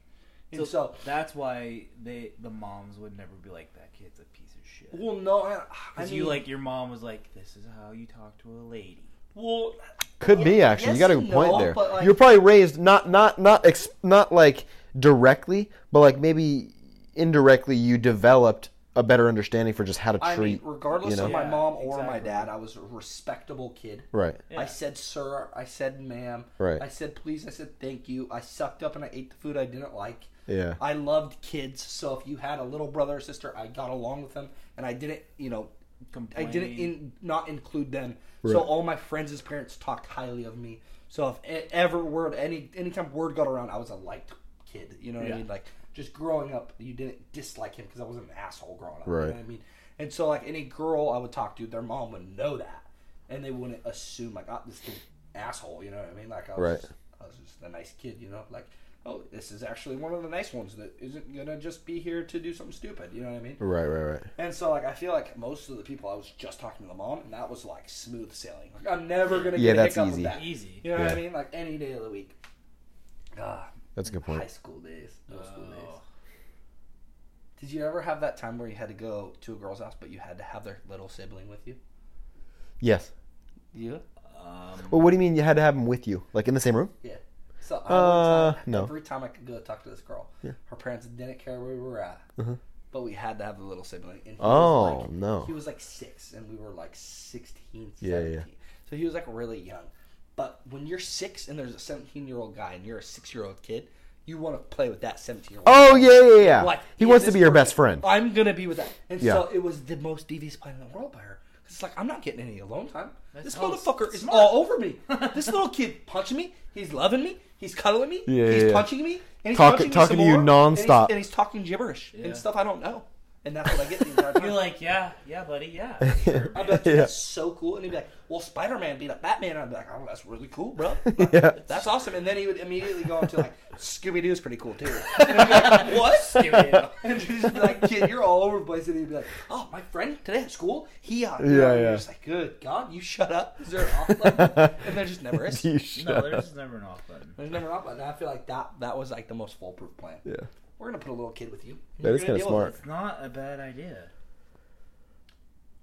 and So, so, that's why they the moms would never be like that kid's a piece of shit. well, no, I, I Because mean, you like your mom was like, this is how you talk to a lady. well, Could be actually. yes you got a good point no, there. like- You're probably raised not not not ex, not like directly, but like maybe indirectly you developed a better understanding for just how to I mean, treat. regardless you know? of my Yeah, mom or my dad, I was a respectable kid. right. Yeah. I said sir, I said ma'am, Right. I said please, I said thank you. I sucked up and I ate the food I didn't like. Yeah. I loved kids, so if you had a little brother or sister, I got along with them, and I didn't, you know, I didn't in, not include them. Right. So all my friends' parents talked highly of me. So if e- ever word any anytime word got around, I was a liked kid. You know what Yeah. I mean? Like just growing up, you didn't dislike him because I wasn't an asshole growing up. You Right. know what I mean? And so like any girl I would talk to, their mom would know that, and they wouldn't assume like, oh, this kid asshole. You know what I mean? Like I was, Right. just, I was just a nice kid. You know, like. Oh, this is actually one of the nice ones that isn't gonna just be here to do something stupid. You know what I mean? Right. Right. Right. And so, like, I feel like most of the people I was just talking to the mom, and that was like smooth sailing. Like, I'm never gonna Yeah, get a that's easy. with that. Easy. You know what I mean? Like any day of the week. Ah, That's a good point. high school days, middle school days. Oh. Did you ever have that time where you had to go to a girl's house, but you had to have their little sibling with you? Yes. You? Um, Well, what do you mean you had to have them with you, like in the same room? Yeah. So I Uh, time, no. every time I could go talk to this girl, Yeah. her parents didn't care where we were at, Uh-huh. but we had to have the little sibling. And he Oh, was like, no. He was like six, and we were like 16, Yeah, 17. yeah. So he was like really young. But when you're six and there's a 17 year old guy and you're a six year old kid, you want to play with that 17 year old. Oh yeah, yeah, yeah. Like, he wants to be your person- best friend. I'm gonna be with that, and Yeah. so it was the most devious plan in the world by her. 'Cause It's like I'm not getting any alone time. That's this motherfucker is smart. all over me. this little kid punching me. He's loving me. He's cuddling me. Yeah, he's yeah, yeah. punching me. And he's Talk- punching me talking some to you more, and he's- nonstop. And he's, talking gibberish Yeah. and stuff I don't know. And that's what I get the entire time. You're like, yeah, yeah, buddy, yeah. Sure. I'd be like, Yeah. that's so cool. And he'd be like, well, Spider Man beat up Batman. And I'd be like, oh, that's really cool, bro. Yeah. That's awesome. And then he would immediately go into like, Scooby Doo's pretty cool too. And I'd be like, what? Scooby-Doo. and he'd just be like, kid, you're all over the place. And he'd be like, oh, my friend today at school, he, uh, Yeah, you know, and yeah. You're just like, good God, you shut up. Is there an off button? and there just never is. You shut No, up. there's never an off button. There's never an off button. And I feel like that that was like the most foolproof plan. Yeah. We're gonna put a little kid with you. That You're is gonna kinda smart. It's not a bad idea.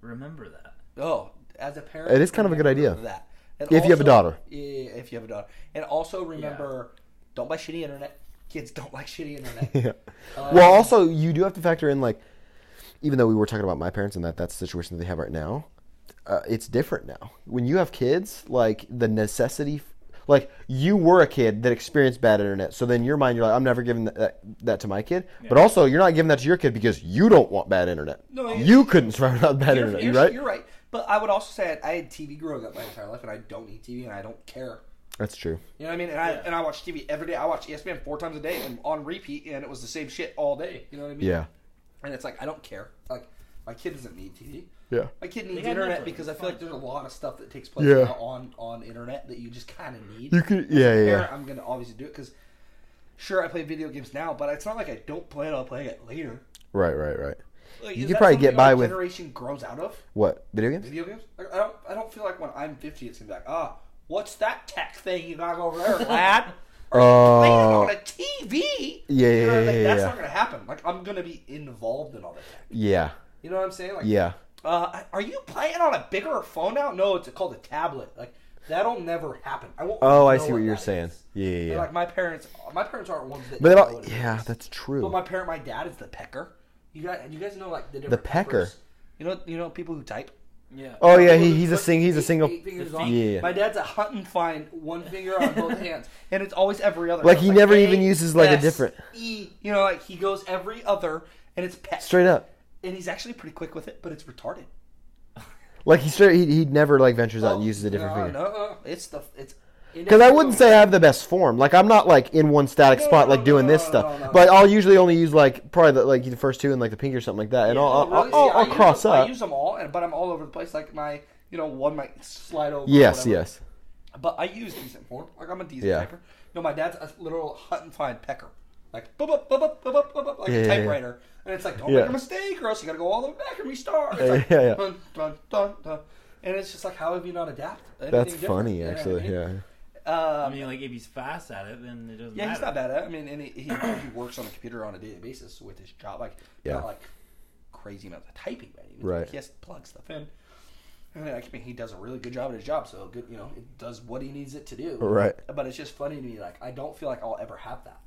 Remember that. Oh, as a parent, It is kind of a good idea. That. And If you have a daughter. Yeah, if you have a daughter, and also remember, don't buy shitty internet. Kids don't like shitty internet. yeah. Um, Well, also you do have to factor in like, even though we were talking about my parents and that that's the situation that they have right now, uh, it's different now. When you have kids, like the necessity, like you were a kid that experienced bad internet, so then your mind you're like, I'm never giving that that, that to my kid. But also you're not giving that to your kid because you don't want bad internet. No, you- you couldn't survive without bad you're, internet, you're, right? You're right. But I would also say I had TV growing up my entire life, and I don't need TV, and I don't care. That's true. You know what I mean? And I and I watch TV every day. I watch E ESPN four times a day and on repeat, and it was the same shit all day. You know what I mean? Yeah. And it's like I don't care. Like my kid doesn't need TV. Yeah. My kid needs internet Netflix, because I feel like there's a lot of stuff that takes place Yeah. now on on internet that you just kind of need. You could, As yeah, yeah. parent, I'm gonna obviously do it because sure I play video games now, but it's not like I don't play it. I'll play it later. Right, right, right. Like, You is could that probably something get by our with- generation grows out of What video games? video games. Like, I don't. I don't feel like when I'm 50, it's gonna be like, ah, what's that tech thing you got over there, lad? Are you playing it Oh. on a TV? Yeah, You know, yeah, like, yeah, That's yeah. not gonna happen. Like I'm gonna be involved in all that tech. Yeah, You know what I'm saying? Like, yeah. Uh, are you playing on a bigger phone now? No, it's called a tablet. Like that'll never happen. I won't. Oh, I see what you're saying. is. Yeah, yeah, yeah. Like my parents, my parents aren't ones that. But they know what it yeah, is. that's But true. my parent, my dad is the pecker. You guys, you guys know like the different pecker? peppers? You know, you know people who type. Yeah. Oh yeah, he, he's a put sing. He's a single. eight fingers The on. feet. Yeah. My dad's a hunt and find, one finger on both hands, and it's always every other. Like, he it's never A, even uses, like, a S, different- E. You know, like he goes every other, and it's pet. Straight up. And he's actually pretty quick with it, but it's retarded. Like he straight. He, he never like ventures out and Oh, uses a different no, finger. No, it's the it's. Because I wouldn't say I have the best form. Like I'm not like in one static No, spot no, like doing this stuff. But I'll usually only use like probably the, like the first two and like the pinky or something like that, and I'll, Oh, I'll, really? I'll, I I'll use cross them, I use them all, and but I'm all over the place. Like my, you know, one might slide over. Yes, yes. But I use decent form. Like I'm a decent Yeah. typer. No, my dad's a literal hunt and find pecker. Like boop boop boop boop boop boop, like Yeah, a yeah, yeah. Typewriter. And it's like, don't Yeah. make a mistake, or else you got to go all the way back and restart. It's Yeah, like, yeah, yeah. Dun, dun, dun, dun. And it's just like, how have you not adapted? That's different? funny, You know what I actually. mean? Yeah. Um, I mean, like if he's fast at it, then it doesn't Yeah, matter. he's not bad at it. I mean, and he, he, he works on the computer on a daily basis with his job. Like, Yeah. not like crazy amounts of typing, but he, Right. he has to plug stuff in. And I mean, he does a really good job at his job, so good, you know, it does what he needs it to do. Right. But it's just funny to me, like, I don't feel like I'll ever have that.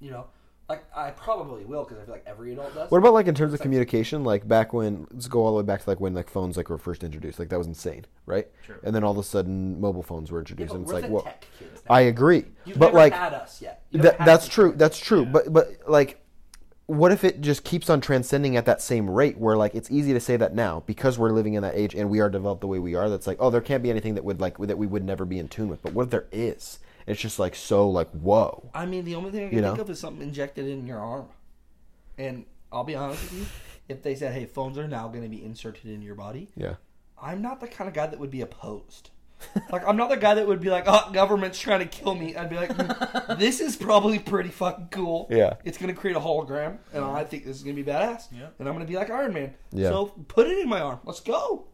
You know, like I probably will because I feel like every adult does. What about like in terms of communication? Like back when let's go all the way back to like when like phones like were first introduced. Like that was insane, right? True. And then all of a sudden mobile phones were Yeah, introduced, but and it's we're like, the well, tech kids now. I agree, You've but never like had us yet. You never that, had that's us true. yet. That's true. But but like, what if it just keeps on transcending at that same rate? Where like it's easy to say that now because we're living in that age and we are developed the way we are. That's like, oh, there can't be anything that would like that we would never be in tune with. But what if there is? It's just like so like whoa. I mean, the only thing I can You think of is something injected in your arm. And I'll be honest with you, if they said, "Hey, phones are now going to be inserted in your body," Yeah. I'm not the kind of guy that would be opposed. like, I'm not the guy that would be like, "Oh, government's trying to kill me." I'd be like, "Hmm, "This is probably pretty fucking cool." Yeah. It's going to create a hologram, and I think this is going to be badass. Yeah. And I'm going to be like Iron Man. Yeah. So put it in my arm. Let's go.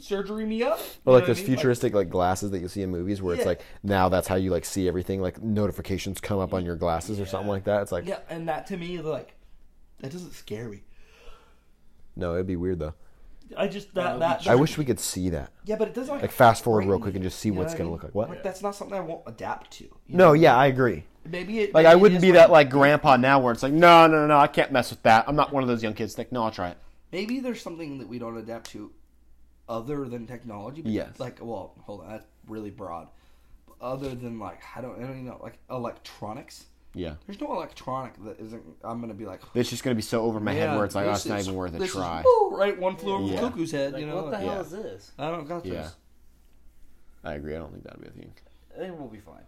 Surgery me up. You Or like what I those mean? futuristic like glasses that you see in movies where it's like now that's how you like see everything. Like notifications come up on your glasses or something like that. It's like yeah, and that to me, like, that doesn't scare me. no, it'd be weird though. I just That that that. I wish we could see that. Yeah, but it doesn't like, Like fast forward real quick and just see you know what's what I gonna look like. What? Like that's not something I won't adapt to. you No, know? yeah, I agree. maybe it. Like maybe I wouldn't be my- that like grandpa now where it's like no, no, no, no, I can't mess with that. I'm not one of those young kids. Like no, I'll try it. Maybe there's something that we don't adapt to, other than technology. But Yes. Like, well, hold on, that's really broad. Other than like, I don't, I don't even know, like electronics. Yeah, There's no electronic that isn't. I'm gonna be like. it's just gonna be so over my head where it's like, oh, it's not even worth a this is- try. woo, right, one flew over Yeah. the cuckoo's head. Like, you know, what the hell yeah. is this? I don't got this. Yeah. I agree. I don't think that'd be a thing. I think we'll be fine.